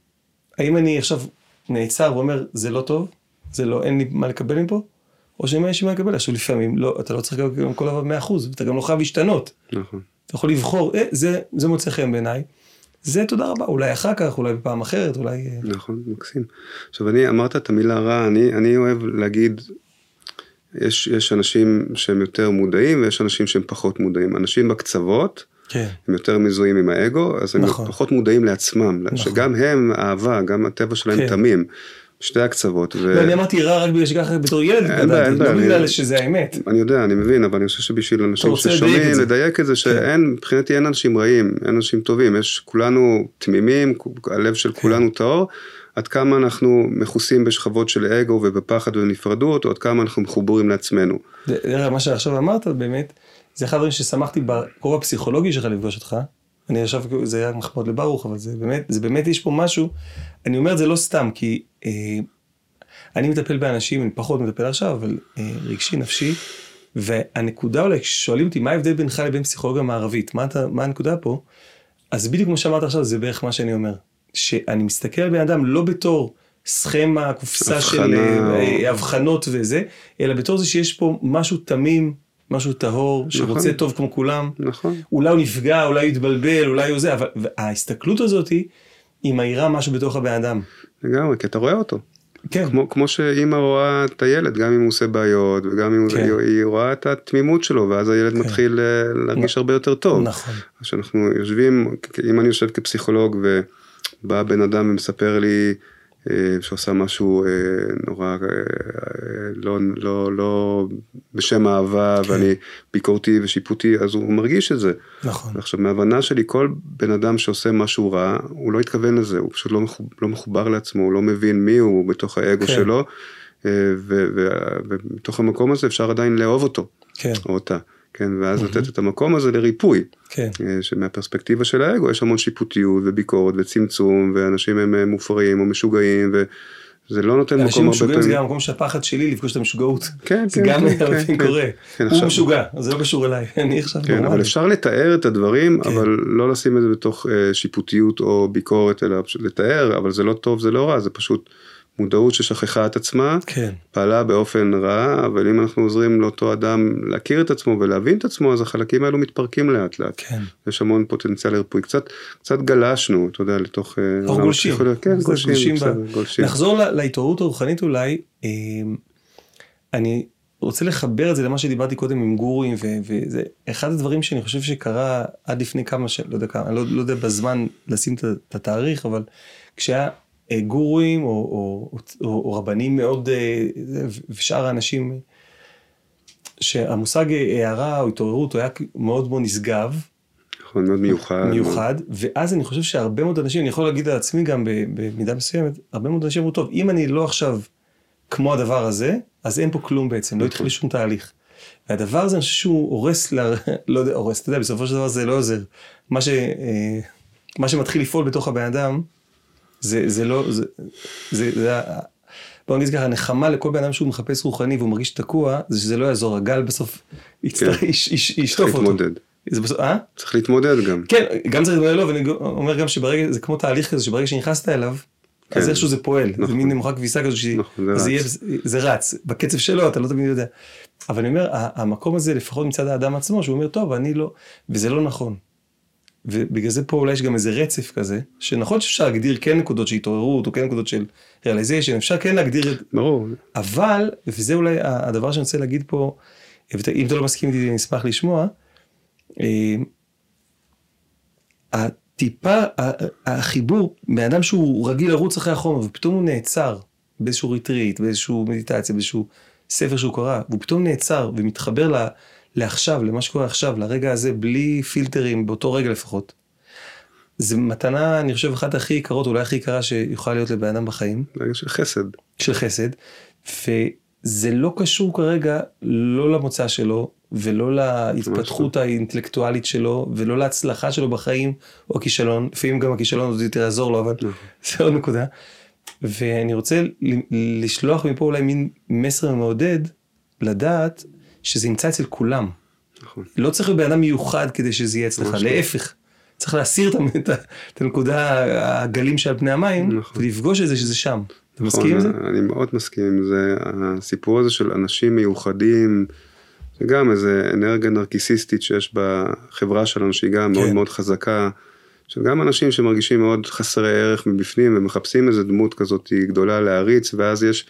האם אני עכשיו נעצר ואומר, זה לא טוב, זה לא, אין לי מה לקבל מפה, או שאם יש לי מה לקבל, עכשיו לפעמים, לא, אתה לא צריך לקבל כל דבר במאה אחוז, ואתה גם לא חייב להשתנות. נכון. אתה יכול לבחור, אה, זה מוצא חן בעיניי, זה תודה רבה, אולי אחר כך, אולי בפעם אחרת, אולי... אה, נכון, מקסים. עכשיו אני אמרת את המילה רע, אני, אני אוהב להגיד, יש, יש אנשים שהם יותר מודעים ויש אנשים שהם פחות מודעים. אנשים בקצוות, כן. הם יותר מזוהים עם האגו, אז הם נכון. פחות מודעים לעצמם, נכון. שגם הם, אהבה, גם הטבע שלהם כן. תמים, שתי הקצוות. ו... לא, אני אמרתי רע רק בגלל שככה בתור ילד אין בעיה, אין גדלתי, לא בעיה, בגלל אני- שזה האמת. אני יודע, אני מבין, אבל אני חושב שבשביל אנשים ששומעים. לדייק את זה, שאין, מבחינתי אין אנשים רעים, אין אנשים טובים, יש כולנו תמימים, הלב של כן. כולנו טהור, עד כמה אנחנו מכוסים בשכבות של אגו ובפחד ובנפרדות, או עד כמה אנחנו מחוברים לעצמנו. מה שעכשיו אמרת באמת, זה אחד הדברים ששמחתי בקור הפסיכולוגי שלך לפגוש אותך. אני עכשיו, זה היה מחמוד לברוך, אבל זה באמת, זה באמת יש פה משהו, אני אומר את זה לא סתם, כי אה, אני מטפל באנשים, אני פחות מטפל עכשיו, אבל אה, רגשי, נפשי, והנקודה אולי, כששואלים אותי מה ההבדל בינך לבין פסיכולוגיה מערבית, מה, אתה, מה הנקודה פה, אז בדיוק כמו שאמרת עכשיו, זה בערך מה שאני אומר. שאני מסתכל על בן אדם לא בתור סכמה, קופסה של הבחנה אה, הבחנות וזה, אלא בתור זה שיש פה משהו תמים, משהו טהור, שרוצה טוב כמו כולם. נכון. אולי הוא נפגע, אולי הוא יתבלבל, אולי הוא זה, אבל ההסתכלות הזאת היא, היא מאירה משהו בתוך הבן אדם. לגמרי, כי אתה רואה אותו. כן, כמו, כמו שאימא רואה את הילד, גם אם הוא עושה בעיות, וגם אם כן. היא, היא רואה את התמימות שלו, ואז הילד כן. מתחיל אה, להרגיש הרבה יותר טוב. נכון. כשאנחנו יושבים, אם אני יושב כפסיכולוג ובא בן אדם ומספר לי שעושה משהו אה, נורא אה, לא, לא, לא בשם אהבה כן. ואני ביקורתי ושיפוטי, אז הוא מרגיש את זה. נכון. עכשיו, מהבנה שלי, כל בן אדם שעושה משהו רע, הוא לא התכוון לזה, הוא פשוט לא, מחובר, לא מחובר לעצמו, הוא לא מבין מי הוא בתוך האגו כן. שלו, ומתוך המקום הזה אפשר עדיין לאהוב אותו, כן. או אותה. כן, ואז mm-hmm. לתת את המקום הזה לריפוי. כן. אה, שמהפרספקטיבה של האגו יש המון שיפוטיות וביקורת וצמצום, ואנשים הם אה, מופרעים או משוגעים, וזה לא נותן מקום הרבה פעמים. אנשים משוגעים זה גם המקום של הפחד שלי לפגוש את המשוגעות. כן, זה כן, גם כן, הרבה כן, קורה. כן, הוא עכשיו- משוגע, זה לא קשור אליי, אני עכשיו כן, אבל נורמלי. אפשר לתאר את הדברים, כן. אבל לא לשים את זה בתוך אה, שיפוטיות או ביקורת, אלא פשוט לתאר, אבל זה לא טוב, זה לא רע, זה פשוט מודעות ששכחה את עצמה, כן, פעלה באופן רע, אבל אם אנחנו עוזרים לאותו אדם להכיר את עצמו ולהבין את עצמו, אז החלקים האלו מתפרקים לאט לאט. כן. יש המון פוטנציאל לריפוי. קצת, קצת גלשנו, אתה יודע, לתוך... אה, אנחנו עולם גולשים. כן, גולשים, גולשים ב- בסדר, גולשים. נחזור להתעוררות הרוחנית אולי, אה, אני רוצה לחבר את זה למה שדיברתי קודם עם גורים, ו- וזה אחד הדברים שאני חושב שקרה עד לפני כמה, ש... לא יודע כמה, אני לא, לא יודע בזמן לשים את התאריך, אבל כשהיה אה, גורים או, או, או, או רבנים מאוד, אה, ושאר האנשים, שהמושג אה, הערה או התעוררות הוא היה מאוד מאוד נשגב, נכון, מאוד מיוחד. מיוחד, ואז אני חושב שהרבה מאוד אנשים, אני יכול להגיד על עצמי גם במידה מסוימת, הרבה מאוד אנשים אמרו, טוב, אם אני לא עכשיו כמו הדבר הזה, אז אין פה כלום בעצם, לא נכון. התחיל שום תהליך. והדבר הזה, אני חושב שהוא הורס, ל... לא יודע, הורס, אתה יודע, בסופו של דבר זה לא עוזר. מה, ש... מה שמתחיל לפעול בתוך הבן אדם, זה, זה לא, זה, זה, זה, בוא נגיד ככה, הנחמה לכל בן אדם שהוא מחפש רוחני והוא מרגיש תקוע, זה שזה לא יעזור, הגל בסוף יצטרך- כן. יש- יש- צריך ישטוף אותו. להתמודד. זה בסוף, אה? צריך להתמודד גם. כן, גם צריך לדבר לו, ואני אומר גם שברגע, זה כמו תהליך כזה, שברגע שנכנסת אליו, אז כן. איכשהו זה פועל, זה נכון. מין נמוכה כביסה כזו, נכון, זה אז. יהיה- זה רץ, בקצב שלו, אתה לא תמיד יודע. אבל אני אומר, המקום הזה, לפחות מצד האדם עצמו, שהוא אומר, טוב, אני לא, וזה לא נכון. ובגלל זה פה אולי יש גם איזה רצף כזה, שנכון שאפשר להגדיר כן נקודות של התעוררות, או כן נקודות של realization, אפשר כן להגדיר את ברור. אבל, וזה אולי הדבר שאני רוצה להגיד פה, אם אתה לא מסכים איתי, אני אשמח לשמוע, אה, הטיפה, החיבור, בן אדם שהוא רגיל לרוץ אחרי החומר, ופתאום הוא נעצר באיזשהו ריטריט, באיזשהו מדיטציה, באיזשהו ספר שהוא קרא, והוא פתאום נעצר ומתחבר ל- לעכשיו, למה שקורה עכשיו, לרגע הזה, בלי פילטרים, באותו רגע לפחות. זה מתנה, אני חושב, אחת הכי יקרות, אולי הכי יקרה שיכולה להיות לבן אדם בחיים. רגע של חסד. של חסד, וזה לא קשור כרגע לא למוצא שלו, ולא להתפתחות האינטלקטואלית שלו, ולא להצלחה שלו בחיים, או כישלון, לפעמים גם הכישלון עוד יותר יעזור לו, אבל זה עוד נקודה. ואני רוצה לשלוח מפה אולי מין מסר מעודד, לדעת שזה נמצא אצל כולם. נכון. לא צריך להיות בן אדם מיוחד כדי שזה יהיה אצלך, לא. להפך. צריך להסיר את- הנקודה, הגלים שעל פני המים, נכון. ולפגוש את זה שזה שם. אתה נכון, מסכים עם זה? אני מאוד מסכים עם זה. הסיפור הזה של אנשים מיוחדים, זה גם איזה אנרגיה נרקיסיסטית שיש בחברה שלנו, שהיא גם מאוד כן. מאוד חזקה. של גם אנשים שמרגישים מאוד חסרי ערך מבפנים ומחפשים איזה דמות כזאת גדולה להעריץ, ואז יש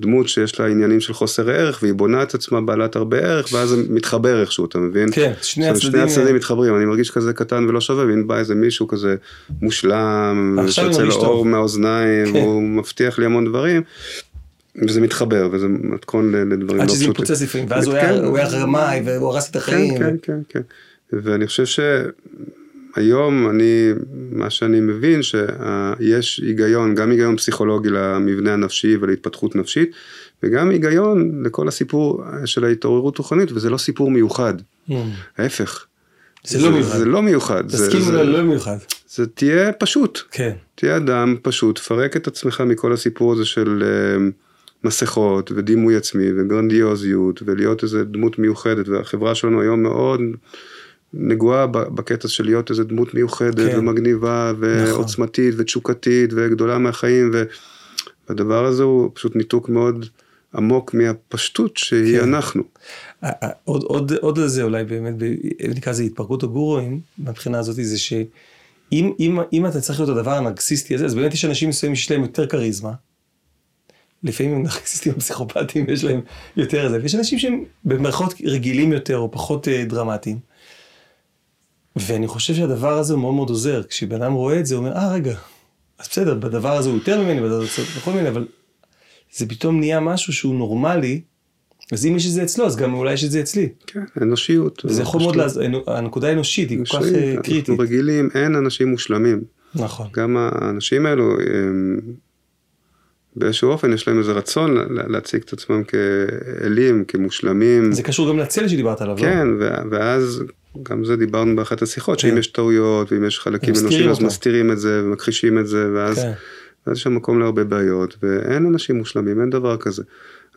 דמות שיש לה עניינים של חוסר ערך, והיא בונה את עצמה בעלת הרבה ערך, ואז זה מתחבר איכשהו, אתה מבין? כן, שני הצדדים. שני הצדדים מתחברים, אני מרגיש כזה קטן ולא שווה, והנה בא איזה מישהו כזה מושלם, שיוצא לו. אור מהאוזניים, כן. והוא מבטיח לי המון דברים, וזה מתחבר, וזה מתכון לדברים לא עד שזה פשוטים. מתפוצץ לפעמים, ואז הוא כן. היה- הוא היה רמאי והוא הרס את החיים. כן, כן, כן, כן. ואני חושב שהיום אני, מה שאני מבין, שיש היגיון, גם היגיון פסיכולוגי למבנה הנפשי ולהתפתחות נפשית, וגם היגיון לכל הסיפור של ההתעוררות רוחנית, וזה לא סיפור מיוחד, Mm. ההפך. זה לא מיוחד. זה לא מיוחד. זה- תסכים, זה- לא מיוחד. זה תהיה פשוט. כן. תהיה אדם פשוט, פרק את עצמך מכל הסיפור הזה של אה, מסכות ודימוי עצמי וגרנדיוזיות ולהיות איזה דמות מיוחדת והחברה שלנו היום מאוד נגועה בקטע של להיות איזה דמות מיוחדת כן. ומגניבה ועוצמתית ותשוקתית וגדולה מהחיים והדבר הזה הוא פשוט ניתוק מאוד עמוק מהפשטות שהיא כן. אנחנו. עוד, עוד, עוד לזה אולי באמת, נקרא לזה התפרקות הגורואים, מהבחינה הזאת זה שאם אם, אם אתה צריך להיות הדבר הנרקסיסטי הזה, אז באמת יש אנשים מסוימים שיש להם יותר כריזמה. לפעמים הם נרקסיסטים פסיכופטים, יש להם יותר זה, ויש אנשים שהם במרכאות רגילים יותר או פחות אה, דרמטיים. ואני חושב שהדבר הזה הוא מאוד מאוד עוזר, כשבן אדם רואה את זה, הוא אומר, אה רגע, אז בסדר, בדבר הזה הוא יותר ממני, בדבר הזה הוא פחות ממני, אבל זה פתאום נהיה משהו שהוא נורמלי, אז אם יש את זה אצלו, אז גם אולי יש את זה אצלי. כן, אנושיות. וזה יכול מאוד לעזור, הנקודה האנושית היא כל כך אה, קריטית. אנחנו רגילים, אין אנשים מושלמים. נכון. גם האנשים האלו, הם, באיזשהו אופן יש להם איזה רצון להציג את עצמם כאלים, כמושלמים. זה קשור גם לצל שדיברת עליו, לא? כן, לא? ואז גם זה דיברנו באחת השיחות, כן. שאם יש טעויות ואם יש חלקים אנושיים, אז מסתירים את זה ומכחישים את זה, ואז, כן. ואז יש שם מקום להרבה בעיות, ואין אנשים מושלמים, אין דבר כזה.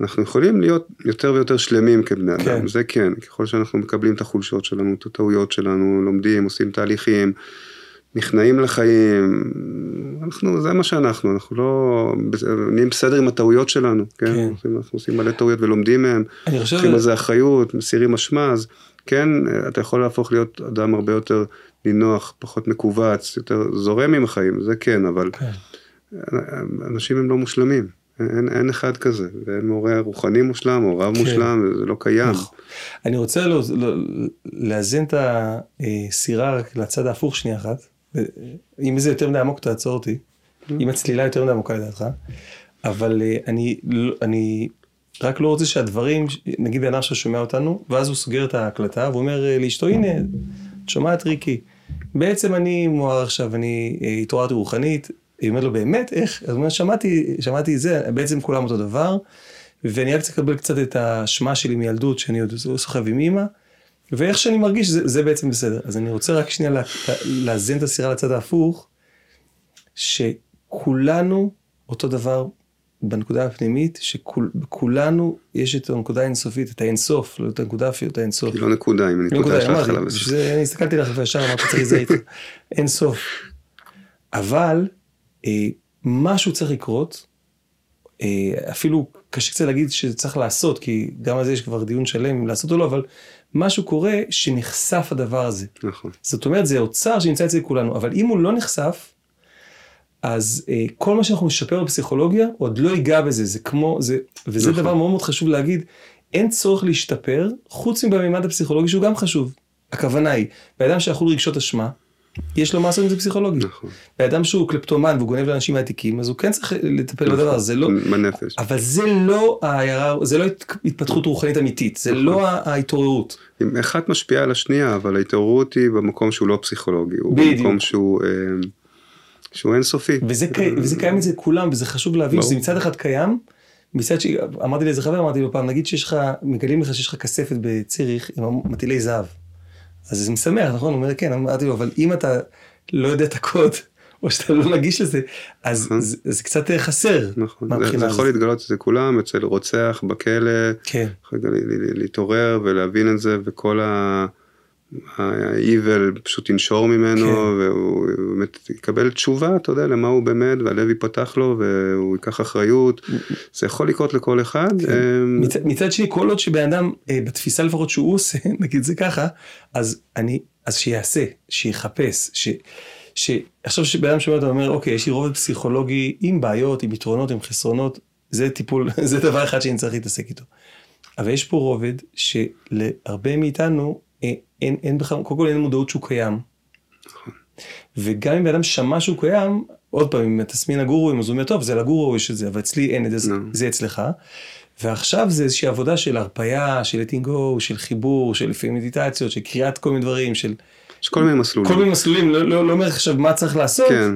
אנחנו יכולים להיות יותר ויותר שלמים כבני כן. אדם, זה כן, ככל שאנחנו מקבלים את החולשות שלנו, את הטעויות שלנו, לומדים, עושים תהליכים, נכנעים לחיים, אנחנו, זה מה שאנחנו, אנחנו לא, נהיים בסדר עם הטעויות שלנו, כן? כן. אנחנו, אנחנו עושים מלא טעויות ולומדים מהם, לוקחים על זה אחריות, מסירים אשמה, אז כן, אתה יכול להפוך להיות אדם הרבה יותר נינוח, פחות מכווץ, יותר זורם עם החיים, זה כן, אבל כן. אנשים הם לא מושלמים. אין, אין אחד כזה, ואין מורה רוחני מושלם או רב כן. מושלם, זה לא קיים. נכון. אני רוצה לא, לא, לאזן את הסירה רק לצד ההפוך שנייה אחת. אם זה יותר מדי עמוק תעצור אותי. אם הצלילה יותר מדי עמוקה לדעתך. אבל אה, אני, לא, אני רק לא רוצה שהדברים, נגיד בן אדם ששומע אותנו, ואז הוא סוגר את ההקלטה ואומר אה, לאשתו, הנה, את שומעת ריקי. בעצם אני מואר עכשיו, אני אה, התעוררתי רוחנית, היא אומרת לו, באמת? איך? אז הוא אומר, שמעתי, שמעתי את זה, בעצם כולם אותו דבר, ואני רק צריך לקבל קצת את האשמה שלי מילדות, שאני עוד סוחב עם אימא, ואיך שאני מרגיש, זה, זה בעצם בסדר. אז אני רוצה רק שנייה לה, לאזן את הסירה לצד ההפוך, שכולנו אותו דבר בנקודה הפנימית, שכולנו יש את הנקודה האינסופית, את האינסוף, לא את הנקודה אפילו, את האינסוף. היא לא נקודה, אם היא נקודה יש לך עליו. אני הסתכלתי לך וישר אמרתי, צריך איתך, אינסוף. אבל אה, משהו צריך לקרות, אה, אפילו קשה קצת להגיד שצריך לעשות, כי גם על זה יש כבר דיון שלם אם לעשות או לא, אבל משהו קורה שנחשף הדבר הזה. נכון. זאת אומרת, זה אוצר שנמצא אצל כולנו, אבל אם הוא לא נחשף, אז אה, כל מה שאנחנו נשפר בפסיכולוגיה, עוד לא ייגע בזה, זה כמו, זה, וזה נכון. דבר מאוד מאוד חשוב להגיד, אין צורך להשתפר, חוץ מבמימד הפסיכולוגי שהוא גם חשוב. הכוונה היא, באדם שיכול רגשות אשמה, יש לו מה לעשות עם זה פסיכולוגי. נכון. באדם שהוא קלפטומן והוא גונב לאנשים מהתיקים, אז הוא כן צריך לטפל נכון. בדבר הזה, לא... בנפש. אבל זה לא העיירה, זה לא התפתחות רוחנית אמיתית, זה נכון. לא ההתעוררות. אחת משפיעה על השנייה, אבל ההתעוררות היא במקום שהוא לא פסיכולוגי, הוא בדיוק. במקום שהוא... אה, שהוא אינסופי. וזה, וזה קיים אצל כולם, וזה חשוב להבין שזה מצד אחד קיים, מצד ש... אמרתי לאיזה חבר, אמרתי לו פעם, נגיד שיש לך, מגלים לך שיש לך כספת בציריך עם מטילי זהב. אז זה משמח, נכון? הוא אומר, כן, אמרתי לו, אבל אם אתה לא יודע את הקוד, או שאתה לא נגיש לזה, אז נכון. זה, זה קצת חסר. נכון, זה, זה יכול להתגלות אצל כולם, אצל רוצח בכלא, כן. להתעורר ולהבין את זה, וכל ה... ה-evil פשוט ינשור ממנו, כן. והוא באמת יקבל תשובה, אתה יודע, למה הוא באמת, והלב ייפתח לו, והוא ייקח אחריות, זה יכול לקרות לכל אחד. כן. אמ, מצד, מצד שני, כל עוד שבן אדם, אה, בתפיסה לפחות שהוא עושה, נגיד זה ככה, אז אני, אז שיעשה, שיחפש, ש... שעכשיו שבן אדם שומע אותו אומר, אוקיי, יש לי רובד פסיכולוגי עם בעיות, עם יתרונות, עם חסרונות, זה טיפול, זה דבר אחד שאני צריך להתעסק איתו. אבל יש פה רובד שלהרבה מאיתנו, אין, אין בכלל, קודם כל אין מודעות שהוא קיים. וגם אם בן אדם שמע שהוא קיים, עוד פעם, אם תסמין הגורו, אז הוא אומר, טוב, זה לגורו יש את זה, אבל אצלי אין את זה, no. זה אצלך. ועכשיו זה איזושהי עבודה של הרפייה, של letting go, של חיבור, של לפעמים מדיטציות, של קריאת כל מיני דברים, של... יש כל מיני מסלולים. כל מיני מסלולים, לא, לא, לא אומר עכשיו מה צריך לעשות, כן.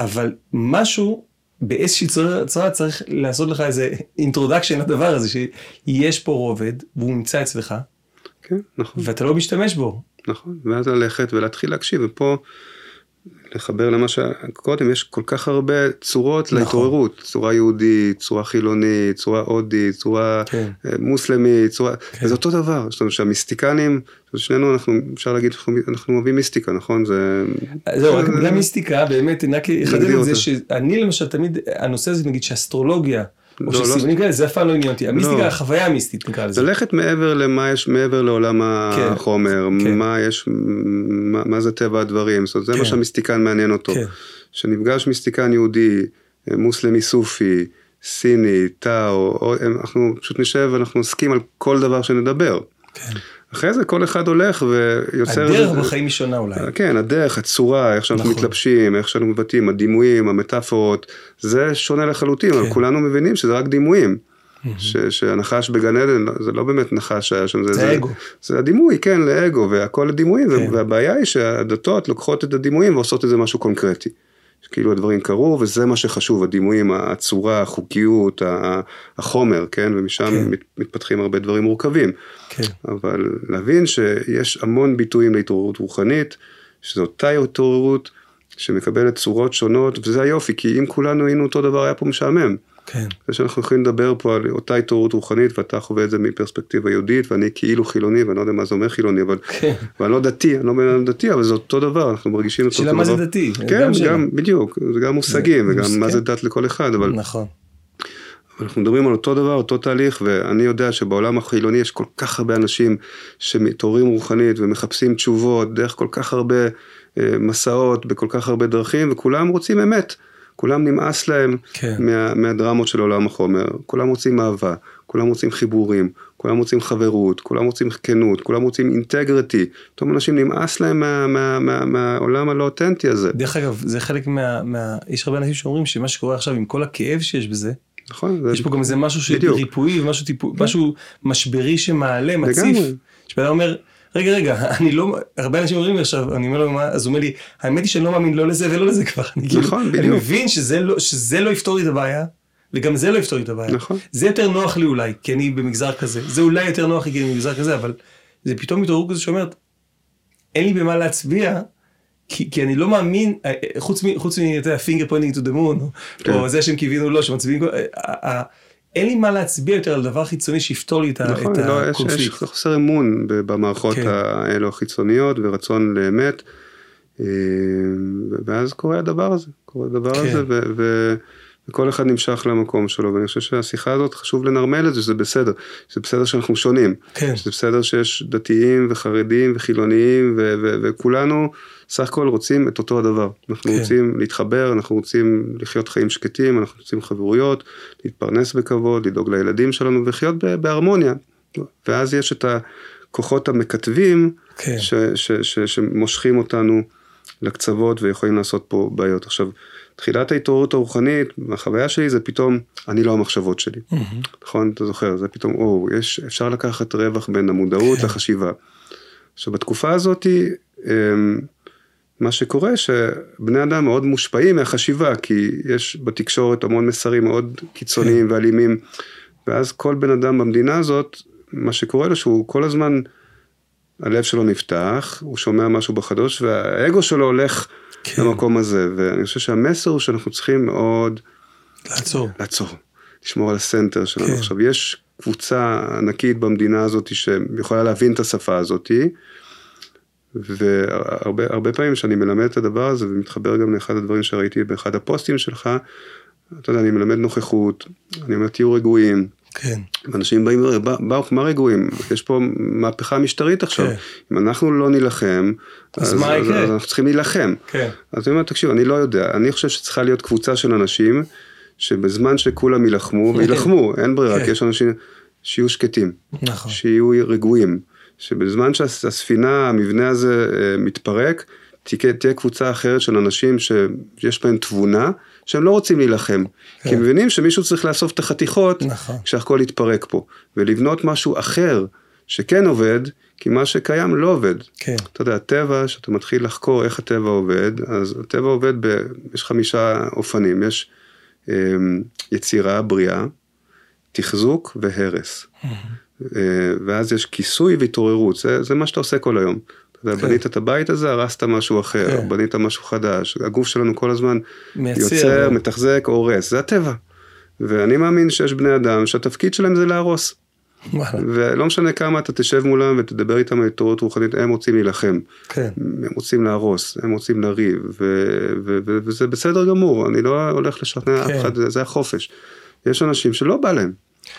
אבל משהו באיזושהי צורה, צורה צריך לעשות לך איזה introduction לדבר הזה, שיש פה רובד, והוא נמצא אצלך, כן, נכון. ואתה לא משתמש בו. נכון, ואז ללכת ולהתחיל להקשיב, ופה לחבר למה שקודם, יש כל כך הרבה צורות נכון. להתעוררות, צורה יהודית, צורה חילונית, צורה הודית, צורה כן. אה, מוסלמית, צורה, כן. זה אותו דבר, זאת אומרת שהמיסטיקנים, שנינו אנחנו, אפשר להגיד, אנחנו אוהבים מיסטיקה, נכון? זה... זהו, רק מילה מיסטיקה, באמת, רק אחדד את זה, שאני למשל תמיד, הנושא הזה, נגיד שאסטרולוגיה, או לא, שסימנים לא... כאלה, זה אף פעם לא עניין אותי. המיסטיקה, לא. החוויה המיסטית נקרא לזה. ללכת מעבר למה יש מעבר לעולם כן. החומר, כן. מה יש, מה, זה טבע הדברים, זאת אומרת, זה כן. מה שהמיסטיקן מעניין אותו. כן. שנפגש מיסטיקן יהודי, מוסלמי סופי, סיני, טאו, אנחנו פשוט נשב ואנחנו נסכים על כל דבר שנדבר. כן. אחרי זה כל אחד הולך ויוצר... הדרך בחיים היא שונה אולי. כן, הדרך, הצורה, איך שאנחנו נכון. מתלבשים, איך שאנחנו מבטאים, הדימויים, המטאפורות, זה שונה לחלוטין, אבל כן. כולנו מבינים שזה רק דימויים. ש- שהנחש בגן עדן זה לא באמת נחש שהיה שם, זה אגו. זה הדימוי, כן, לאגו, והכל דימויים, כן. והבעיה היא שהדתות לוקחות את הדימויים ועושות את זה משהו קונקרטי. כאילו הדברים קרו וזה מה שחשוב, הדימויים, הצורה, החוקיות, החומר, כן, ומשם כן. מת- מתפתחים הרבה דברים מורכבים. כן, אבל להבין שיש המון ביטויים להתעוררות רוחנית, שזו אותה התעוררות שמקבלת צורות שונות, וזה היופי, כי אם כולנו היינו אותו דבר היה פה משעמם. כן, זה שאנחנו יכולים לדבר פה על אותה התעוררות רוחנית, ואתה חווה את זה מפרספקטיבה יהודית, ואני כאילו חילוני, ואני לא יודע מה זה אומר חילוני, אבל... כן. ואני לא דתי, אני לא בן אדם דתי, אבל זה אותו דבר, אנחנו מרגישים את אותו שאלה דבר. מה זה דתי? כן, גם שאלה. גם, בדיוק, זה גם מושגים, זה- וגם מה. זה דת לכל אחד, אבל נכון. אנחנו מדברים על אותו דבר, אותו תהליך, ואני יודע שבעולם החילוני יש כל כך הרבה אנשים שמתעוררים רוחנית ומחפשים תשובות דרך כל כך הרבה אה, מסעות, בכל כך הרבה דרכים, וכולם רוצים אמת. כולם נמאס להם כן. מה, מהדרמות של עולם החומר, כולם רוצים אהבה, כולם רוצים חיבורים, כולם רוצים חברות, כולם רוצים כנות, כולם רוצים אינטגריטי, פתאום אנשים נמאס להם מה, מה, מה, מהעולם הלא אותנטי הזה, דרך אגב, זה חלק מה... מה... יש הרבה אנשים שאומרים שמה שקורה עכשיו עם כל הכאב שיש בזה, נכון? זה- יש פה גם איזה משהו. ריפוי ומשהו טיפו... משהו משברי שמעלה, מציף. לגמרי. שבן אומר, רגע, רגע, אני לא... הרבה אנשים אומרים לי עכשיו, אני אומר לו, מה? אז הוא אומר לי, האמת היא שאני לא מאמין לא לזה ולא לזה כבר. אני כאילו- נכון, אני בדיוק. מבין שזה לא, שזה לא יפתור לי את הבעיה, וגם זה לא יפתור לי את הבעיה. נכון. זה יותר נוח לי אולי, כי אני במגזר כזה. זה אולי יותר נוח לי כי אני במגזר כזה, אבל זה פתאום התעוררות כזה שאומרת, אין לי במה להצביע, כי, כי אני לא מאמין, אה, אה, חוץ מ... חוץ מ... אתה יודע, finger pointing to the moon, או, זה שהם קיווינו לו, שמצביעים, אה, אין לי מה להצביע יותר על דבר חיצוני שיפתור לי את, ה- נכון, את לא, יש, יש הקונפליקט. חוסר אמון במערכות כן. האלו החיצוניות ורצון לאמת. אה, ואז קורה הדבר הזה, קורה הדבר כן. הזה, ו- ו- וכל אחד נמשך למקום שלו, ואני חושב שהשיחה הזאת חשוב לנרמל את זה, שזה בסדר, שזה בסדר שאנחנו שונים, כן. שזה בסדר שיש דתיים וחרדים וחילוניים, ו- ו- וכולנו סך הכל רוצים את אותו הדבר. אנחנו כן. רוצים להתחבר, אנחנו רוצים לחיות חיים שקטים, אנחנו רוצים חברויות, להתפרנס בכבוד, לדאוג לילדים שלנו ולחיות ב- בהרמוניה. ואז יש את הכוחות המקטבים כן. ש, ש, ש, שמושכים אותנו לקצוות ויכולים לעשות פה בעיות. עכשיו, תחילת ההתעוררות הרוחנית, מהחוויה שלי זה פתאום, אני לא המחשבות שלי. מהמם. נכון? אתה זוכר, זה פתאום, או, יש, אפשר לקחת רווח בין המודעות כן. לחשיבה. עכשיו, בתקופה הזאת, אמ, מה שקורה שבני אדם מאוד מושפעים מהחשיבה, כי יש בתקשורת המון מסרים מאוד קיצוניים כן. ואלימים, ואז כל בן אדם במדינה הזאת, מה שקורה לו שהוא כל הזמן, הלב שלו נפתח, הוא שומע משהו בחדוש, והאגו שלו הולך כן. למקום הזה, ואני חושב שהמסר הוא שאנחנו צריכים מאוד לעצור. לעצור, לשמור על הסנטר שלנו. כן. עכשיו, יש קבוצה ענקית במדינה הזאת שיכולה להבין את השפה הזאת, והרבה הרבה פעמים שאני מלמד את הדבר הזה, ומתחבר גם לאחד הדברים שראיתי באחד הפוסטים שלך, אתה יודע, אני מלמד נוכחות, אני אומר תהיו רגועים, כן. אנשים באים, ואומרים, "בא- מה רגועים? יש פה מהפכה משטרית עכשיו, כן. אם אנחנו לא נילחם, אז מה יקרה? אז אנחנו צריכים להילחם. כן. אז אני אומר, תקשיב, אני לא יודע, אני חושב שצריכה להיות קבוצה של אנשים, שבזמן שכולם יילחמו, ויילחמו, אין ברירה, כן. כי יש אנשים שיהיו שקטים, נכון. שיהיו רגועים, שבזמן שהספינה, המבנה הזה אה, מתפרק, תהיה, תהיה קבוצה אחרת של אנשים שיש בהם תבונה, שהם לא רוצים להילחם, כי הם מבינים שמישהו צריך לאסוף את החתיכות, נכון. כשהכל יתפרק פה, ולבנות משהו אחר שכן עובד, כי מה שקיים לא עובד. כן. אתה יודע, הטבע, שאתה מתחיל לחקור איך הטבע עובד, אז הטבע עובד, ב, יש חמישה אופנים, יש אה, יצירה, בריאה, תחזוק והרס. אה, ואז יש כיסוי והתעוררות, זה, זה מה שאתה עושה כל היום. כן. בנית את הבית הזה, הרסת משהו אחר, כן. בנית משהו חדש, הגוף שלנו כל הזמן מייצר. יוצר, מתחזק, הורס, זה הטבע. ואני מאמין שיש בני אדם שהתפקיד שלהם זה להרוס. ולא משנה כמה אתה תשב מולם ותדבר איתם על התעוררות רוחנית, הם רוצים להילחם. כן. הם רוצים להרוס, הם רוצים לריב, ו- ו- ו- וזה בסדר גמור, אני לא הולך לשכנע כן. אף אחד, זה החופש. יש אנשים שלא בא להם,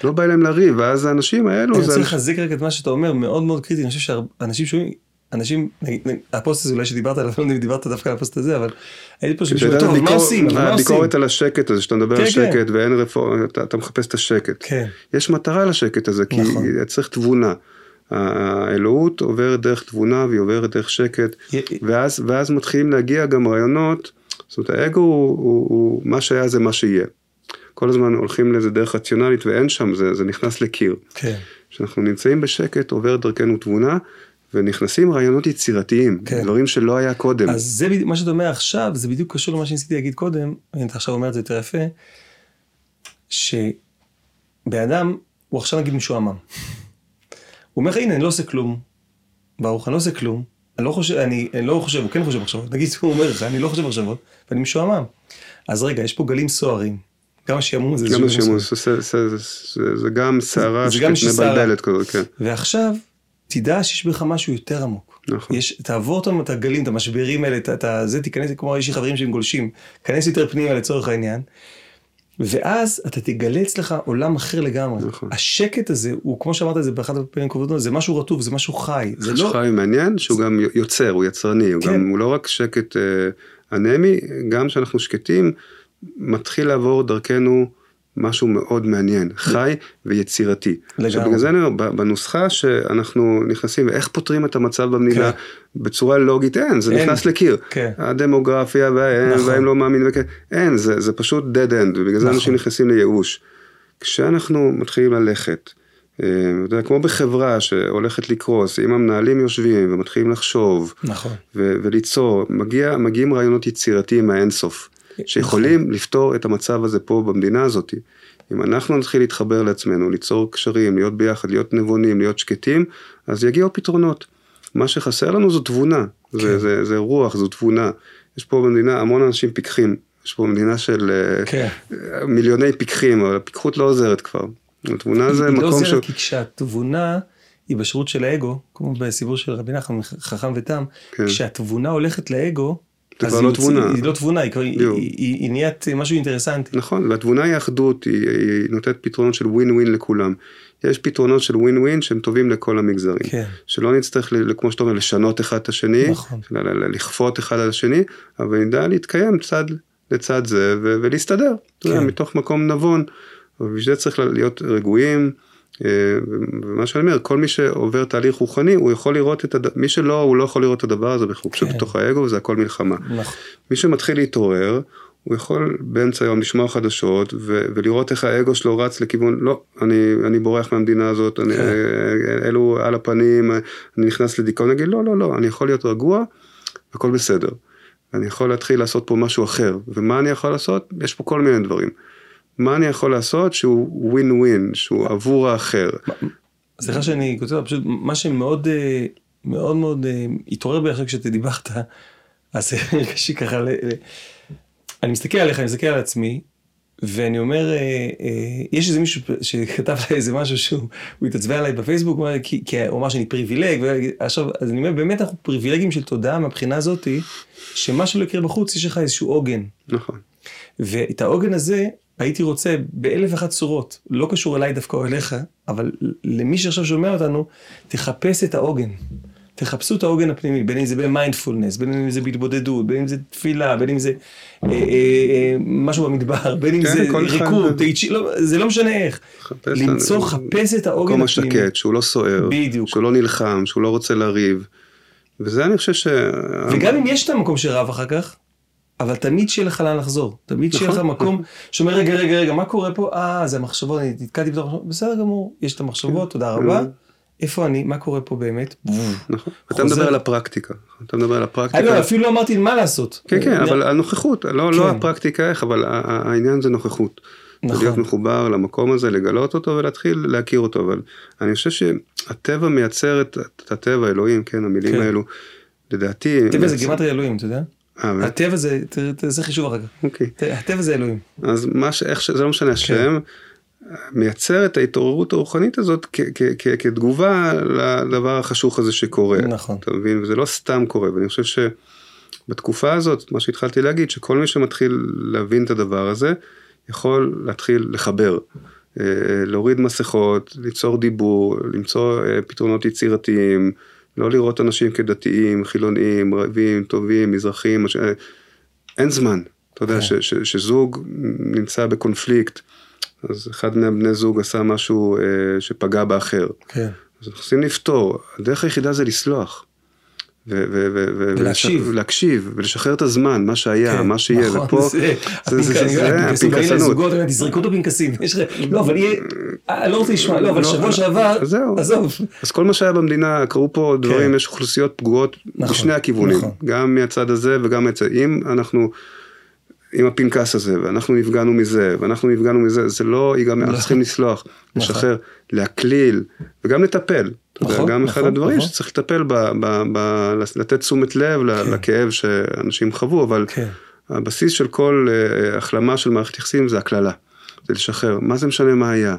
לא בא להם לריב, ואז האנשים האלו, אני רוצה לחזק רק את מה שאתה אומר, מאוד מאוד קריטי, אני חושב שאנשים שומעים, אנשים, הפוסט הזה אולי שדיברת עליו, לא יודע אם דיברת דווקא על הפוסט הזה, אבל הייתי פה שאתה טוב, מה עושים? הביקורת על השקט הזה, שאתה מדבר כן, על כן. שקט ואין רפורמה, אתה, מחפש את השקט. כן. יש מטרה לשקט הזה, כי נכון. צריך תבונה. האלוהות עוברת דרך תבונה והיא עוברת דרך שקט, ואז, ואז מתחילים להגיע גם רעיונות, זאת אומרת האגו הוא, הוא, הוא מה שהיה זה מה שיהיה. כל הזמן הולכים לאיזה דרך רציונלית ואין שם, זה, זה נכנס לקיר. כן. כשאנחנו נמצאים בשקט עוברת דרכנו תבונה, ונכנסים רעיונות יצירתיים, כן. דברים שלא היה קודם. אז זה מה שאתה אומר עכשיו, זה בדיוק קשור למה שניסיתי להגיד קודם, אתה עכשיו אומר את זה יותר יפה, שבאדם, הוא עכשיו נגיד משועמם. הוא אומר לך, הנה, אני לא עושה כלום. ברוך, אני לא עושה כלום. אני לא חושב, אני, אני לא חושב, הוא כן חושב מחשבות. נגיד, הוא אומר לך, אני לא חושב מחשבות, ואני משועמם. אז רגע, יש פה גלים סוערים. גם השעמום זה... גם השעמום, זה גם סערה שמבלבלת כזאת, כן. ועכשיו, תדע שיש בך משהו יותר עמוק. נכון. יש, תעבור אותם את הגלים, את המשברים האלה, את זה, תיכנס, כמו יש לי חברים שהם גולשים, כנס יותר פנימה לצורך העניין. ואז אתה תגלה אצלך עולם אחר לגמרי. נכון. השקט הזה, הוא כמו שאמרת זה באחת הפעמים הקודמות, זה משהו רטוב, זה משהו חי. זה לא... חי מעניין שהוא גם יוצר, הוא יצרני, כן. הוא, גם, הוא לא רק שקט אה, אנמי, גם כשאנחנו שקטים, מתחיל לעבור דרכנו משהו מאוד מעניין, חי ויצירתי. לגמרי. בגלל זה אני אומר, בנוסחה שאנחנו נכנסים, ואיך פותרים את המצב במדינה כן. בצורה לוגית, אין, זה אין. נכנס לקיר. כן. הדמוגרפיה והאם, נכון. והאם לא מאמין, וכן, אין, זה, זה פשוט dead end, ובגלל נכון. זה אנשים נכנסים לייאוש. כשאנחנו מתחילים ללכת, אה, אתה יודע, כמו בחברה שהולכת לקרוס, אם המנהלים יושבים ומתחילים לחשוב, נכון. ו- וליצור, מגיע, מגיעים רעיונות יצירתיים מהאינסוף. שיכולים. לפתור את המצב הזה פה במדינה הזאת. אם אנחנו נתחיל להתחבר לעצמנו, ליצור קשרים, להיות ביחד, להיות נבונים, להיות שקטים, אז יגיעו פתרונות. מה שחסר לנו זו תבונה, כן. זה, זה, זה רוח, זו תבונה. יש פה במדינה המון אנשים פיקחים, יש פה מדינה של אה, כן. מיליוני פיקחים, אבל הפיקחות לא עוזרת כבר. התבונה זה מקום ש... היא לא עוזרת ש... כי כשהתבונה היא בשירות של האגו, כמו בסיפור של רבי נחמן חכם ותם, כן. כשהתבונה הולכת לאגו, זה כבר לא תבונה. היא לא תבונה, היא, היא, היא, היא נהיית משהו אינטרסנטי. נכון, והתבונה היא אחדות, היא, היא נותנת פתרונות של ווין ווין לכולם. יש פתרונות של ווין ווין שהם טובים לכל המגזרים. כן. שלא נצטרך, כמו שאתה אומר, לשנות אחד את השני, נכון. לכפות אחד על השני, אבל נדע להתקיים צד לצד זה ולהסתדר, כן. מתוך מקום נבון. ובשביל זה צריך להיות רגועים. ומה שאני אומר, כל מי שעובר תהליך רוחני, הוא יכול לראות את, הד... מי שלא, הוא לא יכול לראות את הדבר הזה, הוא פשוט כן. בתוך האגו, וזה הכל מלחמה. נכון. מי שמתחיל להתעורר, הוא יכול באמצע היום לשמוע חדשות ו- ולראות איך האגו שלו רץ לכיוון, לא, אני, אני בורח מהמדינה הזאת, אני, כן. אה, אלו על הפנים, אני נכנס לדיכאון, אני אגיד, לא, לא, לא, אני יכול להיות רגוע, הכל בסדר. אני יכול להתחיל לעשות פה משהו אחר, ומה אני יכול לעשות? יש פה כל מיני דברים. מה אני יכול לעשות שהוא ווין ווין, שהוא עבור האחר. סליחה שאני כותב, פשוט מה שמאוד אה, מאוד מאוד אה, התעורר בי עכשיו כשאתה דיברת, אז הרגשתי ככה, אני מסתכל עליך, אני מסתכל על עצמי, ואני אומר, אה, יש איזה מישהו שכתב לי איזה משהו שהוא התעצבן עליי בפייסבוק, כי, כי הוא אמר שאני פריבילג, ועכשיו, אז אני אומר, באמת אנחנו פריבילגים של תודעה מהבחינה הזאתי, שמה שלא יקרה בחוץ, יש לך איזשהו עוגן. נכון. ואת העוגן הזה, הייתי רוצה באלף ואחת צורות, לא קשור אליי דווקא או אליך, אבל למי שעכשיו שומע אותנו, תחפש את העוגן. תחפשו את העוגן הפנימי, בין אם זה במיינדפולנס, בין אם זה בהתבודדות, בין אם זה תפילה, בין אם זה אה, אה, אה, משהו במדבר, בין אם כן, זה ריקוד, טייצ'י, לא, זה לא משנה איך. למצוא, חפש את העוגן הפנימי. מקום השקט, שהוא לא סוער, בדיוק. שהוא לא נלחם, שהוא לא רוצה לריב. וזה אני חושב ש... וגם אם יש את המקום שרב אחר כך, אבל תמיד שיהיה לך לאן לחזור, תמיד שיהיה לך נכון, מקום נכון. שאומר רגע רגע רגע מה קורה פה, אה זה המחשבות, אני נתקעתי בתוך המחשבות, בסדר גמור, יש את המחשבות, כן. תודה רבה, איפה אני, מה קורה פה באמת? נכון, אתה מדבר על הפרקטיקה, אתה מדבר על הפרקטיקה. אפילו לא אמרתי מה לעשות. כן כן, אבל הנוכחות, לא, לא כן. הפרקטיקה איך, אבל העניין זה נוכחות. נכון. להיות מחובר למקום הזה, לגלות אותו ולהתחיל להכיר אותו, אבל אני חושב שהטבע מייצר את הטבע, אלוהים, כן, המילים כן. האלו, לדעתי... טבע זה גימטרי אלוהים, אתה יודע? אה, הטבע זה, תעשה חישוב אחר כך. אוקיי. הטבע זה אלוהים. אז מה ש... איך ש... זה לא משנה השם, כן. מייצר את ההתעוררות הרוחנית הזאת כתגובה לדבר החשוך הזה שקורה. נכון. אתה מבין? וזה לא סתם קורה, ואני חושב שבתקופה הזאת, מה שהתחלתי להגיד, שכל מי שמתחיל להבין את הדבר הזה, יכול להתחיל לחבר. אה, להוריד מסכות, ליצור דיבור, למצוא אה, פתרונות יצירתיים. לא לראות אנשים כדתיים, חילוניים, רעבים, טובים, מזרחים, מש... אין זמן. אתה יודע, כן. ש, ש, שזוג נמצא בקונפליקט, אז אחד מהבני זוג עשה משהו אה, שפגע באחר. כן. אז אנחנו צריכים לפתור, הדרך היחידה זה לסלוח. ולהקשיב. ולהקשיב, ולשחרר את הזמן, מה שהיה, כן, מה שיהיה, נכון, ופה, זה- זה- זה- זה- הפנקסנות. תזרקו את הפנקסים. לא, אבל יהיה, אה, אני לא רוצה לשמוע, לא, אבל לא, שבוע שעבר, אז זהו. עזוב. אז כל מה שהיה במדינה, קרו פה דברים, יש אוכלוסיות פגועות נכון, בשני הכיוונים, נכון. גם מהצד הזה וגם מהצד, אם אנחנו, עם הפנקס הזה, ואנחנו נפגענו מזה, ואנחנו נפגענו מזה, זה לא ייגמר, אנחנו צריכים לסלוח, לשחרר, להקליל, וגם לטפל. נכון, גם אחד נכון, הדברים נכון. שצריך לטפל, ב, ב, ב, לתת תשומת לב ל- לכאב שאנשים חוו, אבל כן. הבסיס של כל אה, החלמה של מערכת יחסים זה הקללה, זה לשחרר, מה זה משנה מה היה,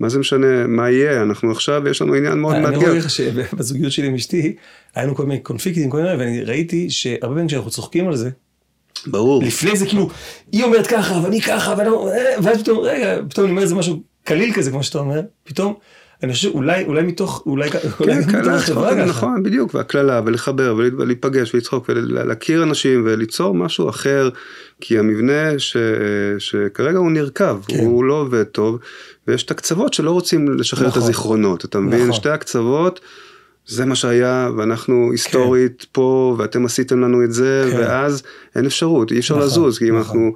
מה זה משנה מה יהיה, אנחנו עכשיו, יש לנו עניין מאוד אני מאתגר. רואה לך שבזוגיות שלי עם אשתי, היה לנו כל מיני קונפליקטים, כל מיני, ואני ראיתי שהרבה פעמים כשאנחנו צוחקים על זה, ברור. לפני זה כאילו, היא אומרת ככה, ואני ככה, ואני, אה, ואז פתאום, רגע, פתאום אני אומר איזה משהו קליל כזה, כמו שאתה אומר, פתאום, אני חושב, אולי, אולי מתוך, אולי, אולי כן, מתוך החברה ככה. נכון, בדיוק, והקללה, ולחבר, ולהיפגש, ולצחוק, ולהכיר אנשים, וליצור משהו אחר, כי המבנה ש, שכרגע הוא נרקב, כן. הוא לא עובד טוב, ויש את הקצוות שלא רוצים לשחרר את נכון. הזיכרונות, אתה מבין? נכון. שתי הקצוות, זה מה שהיה, ואנחנו היסטורית פה, ואתם עשיתם לנו את זה, כן. ואז אין אפשרות, אי אפשר נכון, לזוז, כי אם נכון. אנחנו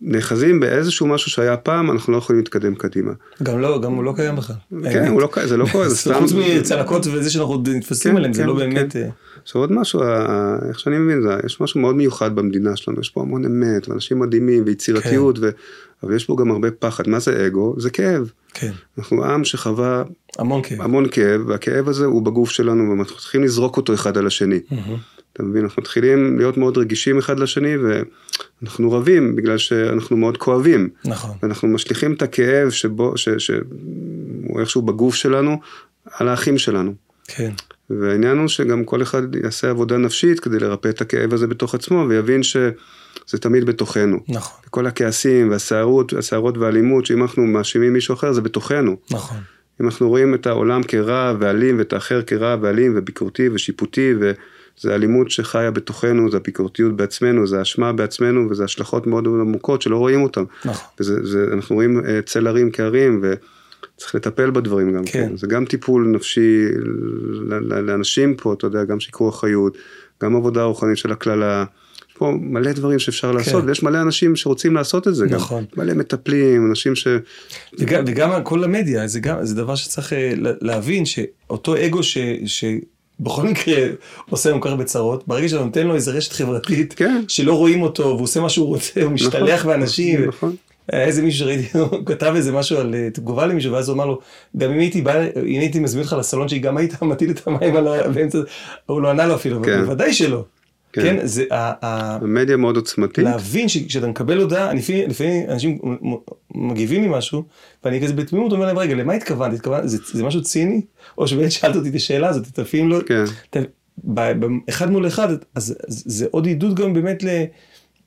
נאחזים באיזשהו משהו שהיה פעם, אנחנו לא יכולים להתקדם קדימה. גם לא, גם הוא לא קיים בכלל. כן, הוא לא, זה לא קורה, זה סתם... חוץ מצלקות וזה שאנחנו עוד נתפסים כן, עליהם, זה כן, לא באמת... כן. אה, עכשיו עוד משהו, איך שאני מבין, זה, יש משהו מאוד מיוחד במדינה שלנו, יש פה המון אמת, ואנשים מדהימים, ויצירתיות, ו... אבל יש פה גם הרבה פחד. מה זה אגו? זה כאב. כן, אנחנו עם שחווה המון כאב. המון כאב, והכאב הזה הוא בגוף שלנו, ואנחנו צריכים לזרוק אותו אחד על השני. אתה מבין? אנחנו מתחילים להיות מאוד רגישים אחד לשני, ואנחנו רבים בגלל שאנחנו מאוד כואבים. נכון. ואנחנו משליכים את הכאב שבו, ש, שהוא איכשהו בגוף שלנו, על האחים שלנו. כן, והעניין הוא שגם כל אחד יעשה עבודה נפשית כדי לרפא את הכאב הזה בתוך עצמו, ויבין שזה תמיד בתוכנו. נכון, כל הכעסים והסערות, הסערות והאלימות, שאם אנחנו מאשימים מישהו אחר, זה בתוכנו. נכון. אם אנחנו רואים את העולם כרע ואלים, ואת האחר כרע ואלים וביקורתי ושיפוטי, וזה אלימות שחיה בתוכנו, זה הביקורתיות בעצמנו, זה האשמה בעצמנו, וזה השלכות מאוד מאוד עמוקות שלא רואים אותן. נכון. וזה, זה, אנחנו רואים אה, צל הרים כהרים, וצריך לטפל בדברים גם כן. כן. זה גם טיפול נפשי לאנשים פה, אתה יודע, גם שיקור אחריות, גם עבודה רוחנית של הקללה. יש פה מלא דברים שאפשר לעשות, ויש מלא אנשים שרוצים לעשות את זה כן. נכון. גם. מלא מטפלים, אנשים ש... וגם, וגם כל המדיה, זה גם, זה דבר שצריך אה, לה- להבין שאותו אגו ש, שבכל מקרה עושה לנו כך הרבה צרות, ברגע שאתה נותן לו איזה רשת חברתית, כן. שלא רואים אותו, והוא עושה מה שהוא רוצה, הוא משתלח באנשים. נכון. היה איזה מישהו שראיתי, הוא כתב איזה משהו על אה, תגובה למישהו, ואז הוא אמר לו, גם אם הייתי בא, אם הייתי מזמין אותך לסלון שלי, גם היית מטיל את המים על ה... באמצע, הוא לא ענה לו אפילו, כן. בוודאי שלא. כן. כן, זה ה- המדיה מאוד עוצמתית. להבין שכשאתה מקבל הודעה, לפעמים, אנשים מגיבים לי משהו, ואני כזה בתמימות אומר להם, רגע, למה התכוונת? התכוונת, זה, זה משהו ציני? או שבאמת שאלת אותי את השאלה הזאת, אתה לפעמים לא... כן. אתה, ב, ב, אחד מול אחד, אז, אז זה עוד עידוד גם באמת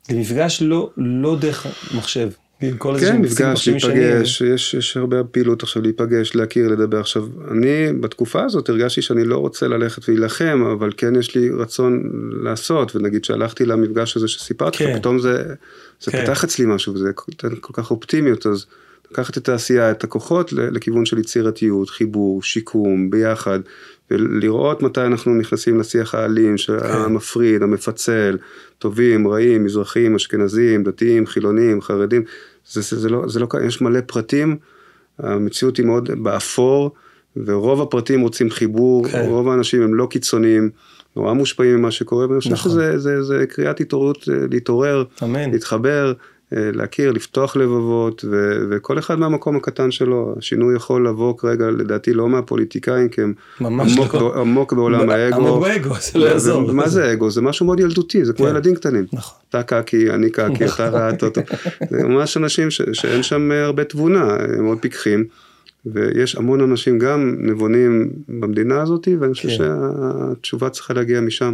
למפגש לא, לא דרך מחשב. כל איזה כן, מפגש. להיפגש, יש, יש הרבה פעילות עכשיו להיפגש, להכיר, לדבר. עכשיו, אני בתקופה הזאת הרגשתי שאני לא רוצה ללכת ולהילחם, אבל כן יש לי רצון לעשות, ונגיד שהלכתי למפגש הזה שסיפרתי כן. לך, פתאום זה, זה כן. פתח אצלי משהו, וזה נותן כל כך אופטימיות, אז לקחת את העשייה, את הכוחות לכיוון של יצירתיות, חיבור, שיקום, ביחד, ולראות מתי אנחנו נכנסים לשיח האלים, המפריד, המפצל, טובים, רעים, מזרחים, אשכנזים, דתיים, חילונים, חרדים, זה, זה, זה לא, זה לא, יש מלא פרטים, המציאות היא מאוד באפור, ורוב הפרטים רוצים חיבור, כן. רוב האנשים הם לא קיצוניים, נורא מושפעים ממה שקורה, ואני חושב נכון. שזה זה, זה קריאת התעוררות, אה, להתעורר, אמן. להתחבר, להכיר, לפתוח לבבות, ו, וכל אחד מהמקום הקטן שלו, השינוי יכול לבוא כרגע, לדעתי לא מהפוליטיקאים, כי הם עמוק, לא. ב- עמוק בעולם האגו. עמוק באגו, זה לא יעזור. מה זה אגו? זה משהו מאוד ילדותי, זה כמו כן. ילדים קטנים. נכון. אתה קקי, אני קקי, אתה רעת אותו. זה ממש אנשים ש, שאין שם אה, הרבה תבונה, הם מאוד פיקחים. ויש המון אנשים גם נבונים במדינה הזאת, ואני חושב כן. שהתשובה צריכה להגיע משם.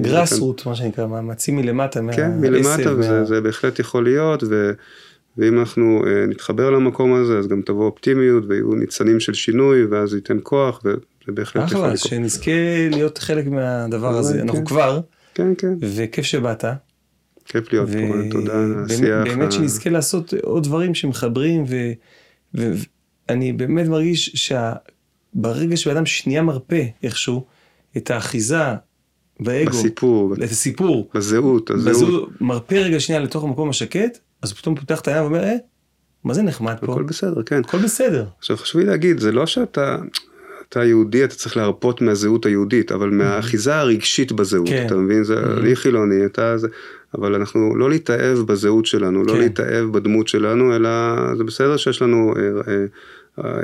גרס רוט, מה שנקרא, מאמצים מלמטה, כן, מהעשב, מלמטה, וזה מה- זה בהחלט יכול להיות, ו, ואם אנחנו אה, נתחבר למקום הזה, אז גם תבוא אופטימיות, ויהיו ניצנים של שינוי, ואז ייתן כוח, וזה בהחלט יכול אחלה, לקרות. שנזכה להיות חלק מהדבר הזה. כן. אנחנו כבר, כן, כן, וכיף שבאת. כיף להיות פה, תודה על השיח. באמת שנזכה לעשות עוד דברים שמחברים, ו- ו- ואני באמת מרגיש ברגע שבן שנייה מרפה איכשהו את האחיזה באגו, בסיפור, את הסיפור, בזהות, הזהות, בזהות, מרפה רגע שנייה לתוך המקום השקט, אז פתאום פותח את העיניים ואומר, אה, מה זה נחמד פה? הכל בסדר, כן. הכל בסדר. עכשיו חשוב לי להגיד, זה לא שאתה, אתה יהודי, אתה צריך להרפות מהזהות היהודית, אבל מהאחיזה הרגשית בזהות, כן. אתה מבין? זה, Mhm. אני חילוני, אתה זה, אבל אנחנו לא להתאהב בזהות שלנו, לא כן. להתאהב בדמות שלנו, אלא זה בסדר שיש לנו אה, אה, אה, אה,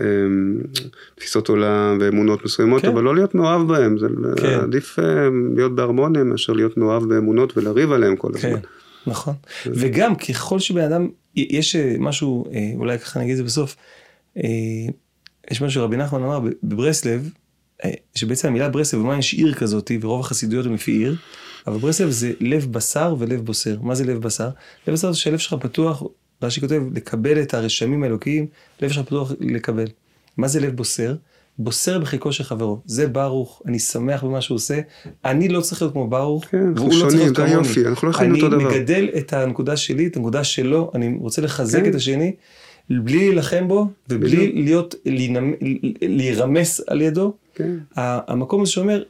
תפיסות עולם ואמונות מסוימות, כן. אבל לא להיות מאוהב בהם, זה כן. עדיף אה, להיות בהרמוניה מאשר להיות מאוהב באמונות ולריב עליהם כל הזמן. כן, נכון. וגם ככל שבן אדם, יש אה, משהו, אה, אולי ככה נגיד את זה בסוף, אה, יש משהו שרבי נחמן אמר בברסלב, אה, שבעצם המילה ברסלב, אומנם יש עיר כזאת, ורוב החסידויות הם לפי עיר, אבל ברסלב זה לב בשר ולב בוסר. מה זה לב בשר? לב בשר זה שהלב שלך פתוח, רש"י כותב, לקבל את הרשמים האלוקיים, לב שלך פתוח לקבל. מה זה לב בוסר? בוסר בחיקו של חברו. זה ברוך, אני שמח במה שהוא עושה, אני לא צריך להיות כמו ברוך, כן, והוא לא צריך להיות כמוני. היופי, אנחנו לא יכולים אני אותו דבר. מגדל את הנקודה שלי, את הנקודה שלו, אני רוצה לחזק כן. את השני, בלי להילחם בו, ובלי. להיות, להירמס על ידו. כן. המקום הזה שאומר,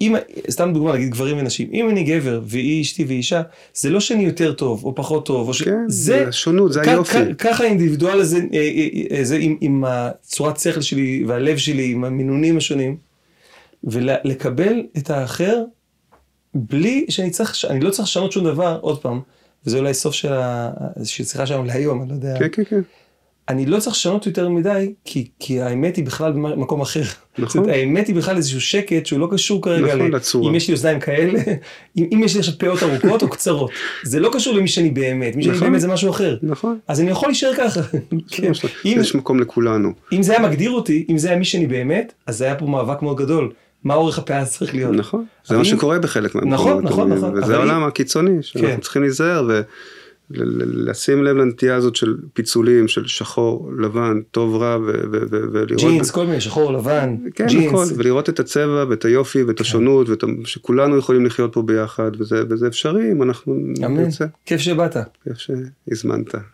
אם, סתם דוגמה, נגיד גברים ונשים, אם אני גבר והיא אשתי ואישה, זה לא שאני יותר טוב או פחות טוב, או ש... כן, זה, זה השונות, זה היופי. ככה האינדיבידואל הזה, אה, אה, אה, זה עם, עם הצורת שכל שלי והלב שלי, עם המינונים השונים, ולקבל את האחר בלי שאני צריך, אני לא צריך לשנות שום דבר, עוד פעם, וזה אולי סוף של ה- של השיחה שלנו להיום, אני לא יודע. כן, כן, כן. אני לא צריך לשנות יותר מדי, כי, כי האמת היא בכלל במקום אחר. נכון. זאת אומרת, האמת היא בכלל איזשהו שקט שהוא לא קשור כרגע נכון, לצורה. אם יש לי אוזניים כאלה, אם, אם יש לי עכשיו פאות ארוכות או קצרות. זה לא קשור למי שאני באמת, מי שאני נכון. באמת זה משהו אחר. נכון. אז אני יכול להישאר ככה. כן. אם, יש מקום לכולנו. אם זה היה מגדיר אותי, אם זה היה מי שאני באמת, אז היה פה מאבק מאוד גדול. מה אורך הפאה צריך להיות. נכון, זה מה שקורה בחלק מהמקומות. נכון, נכון? נכון, וזה העולם הקיצוני, שאנחנו כן. צריכים להיזהר ולשים לב לנטייה הזאת של פיצולים, של שחור, לבן, טוב, רע, ולראות... ג'ינס, כל מיני, שחור, לבן, כן, ג'ינס. נכון, ולראות את הצבע ואת היופי ואת השונות, ואת שכולנו יכולים לחיות פה ביחד, וזה וזה אפשרי אם אנחנו אמן. נרצה. כיף שבאת. כיף שהזמנת.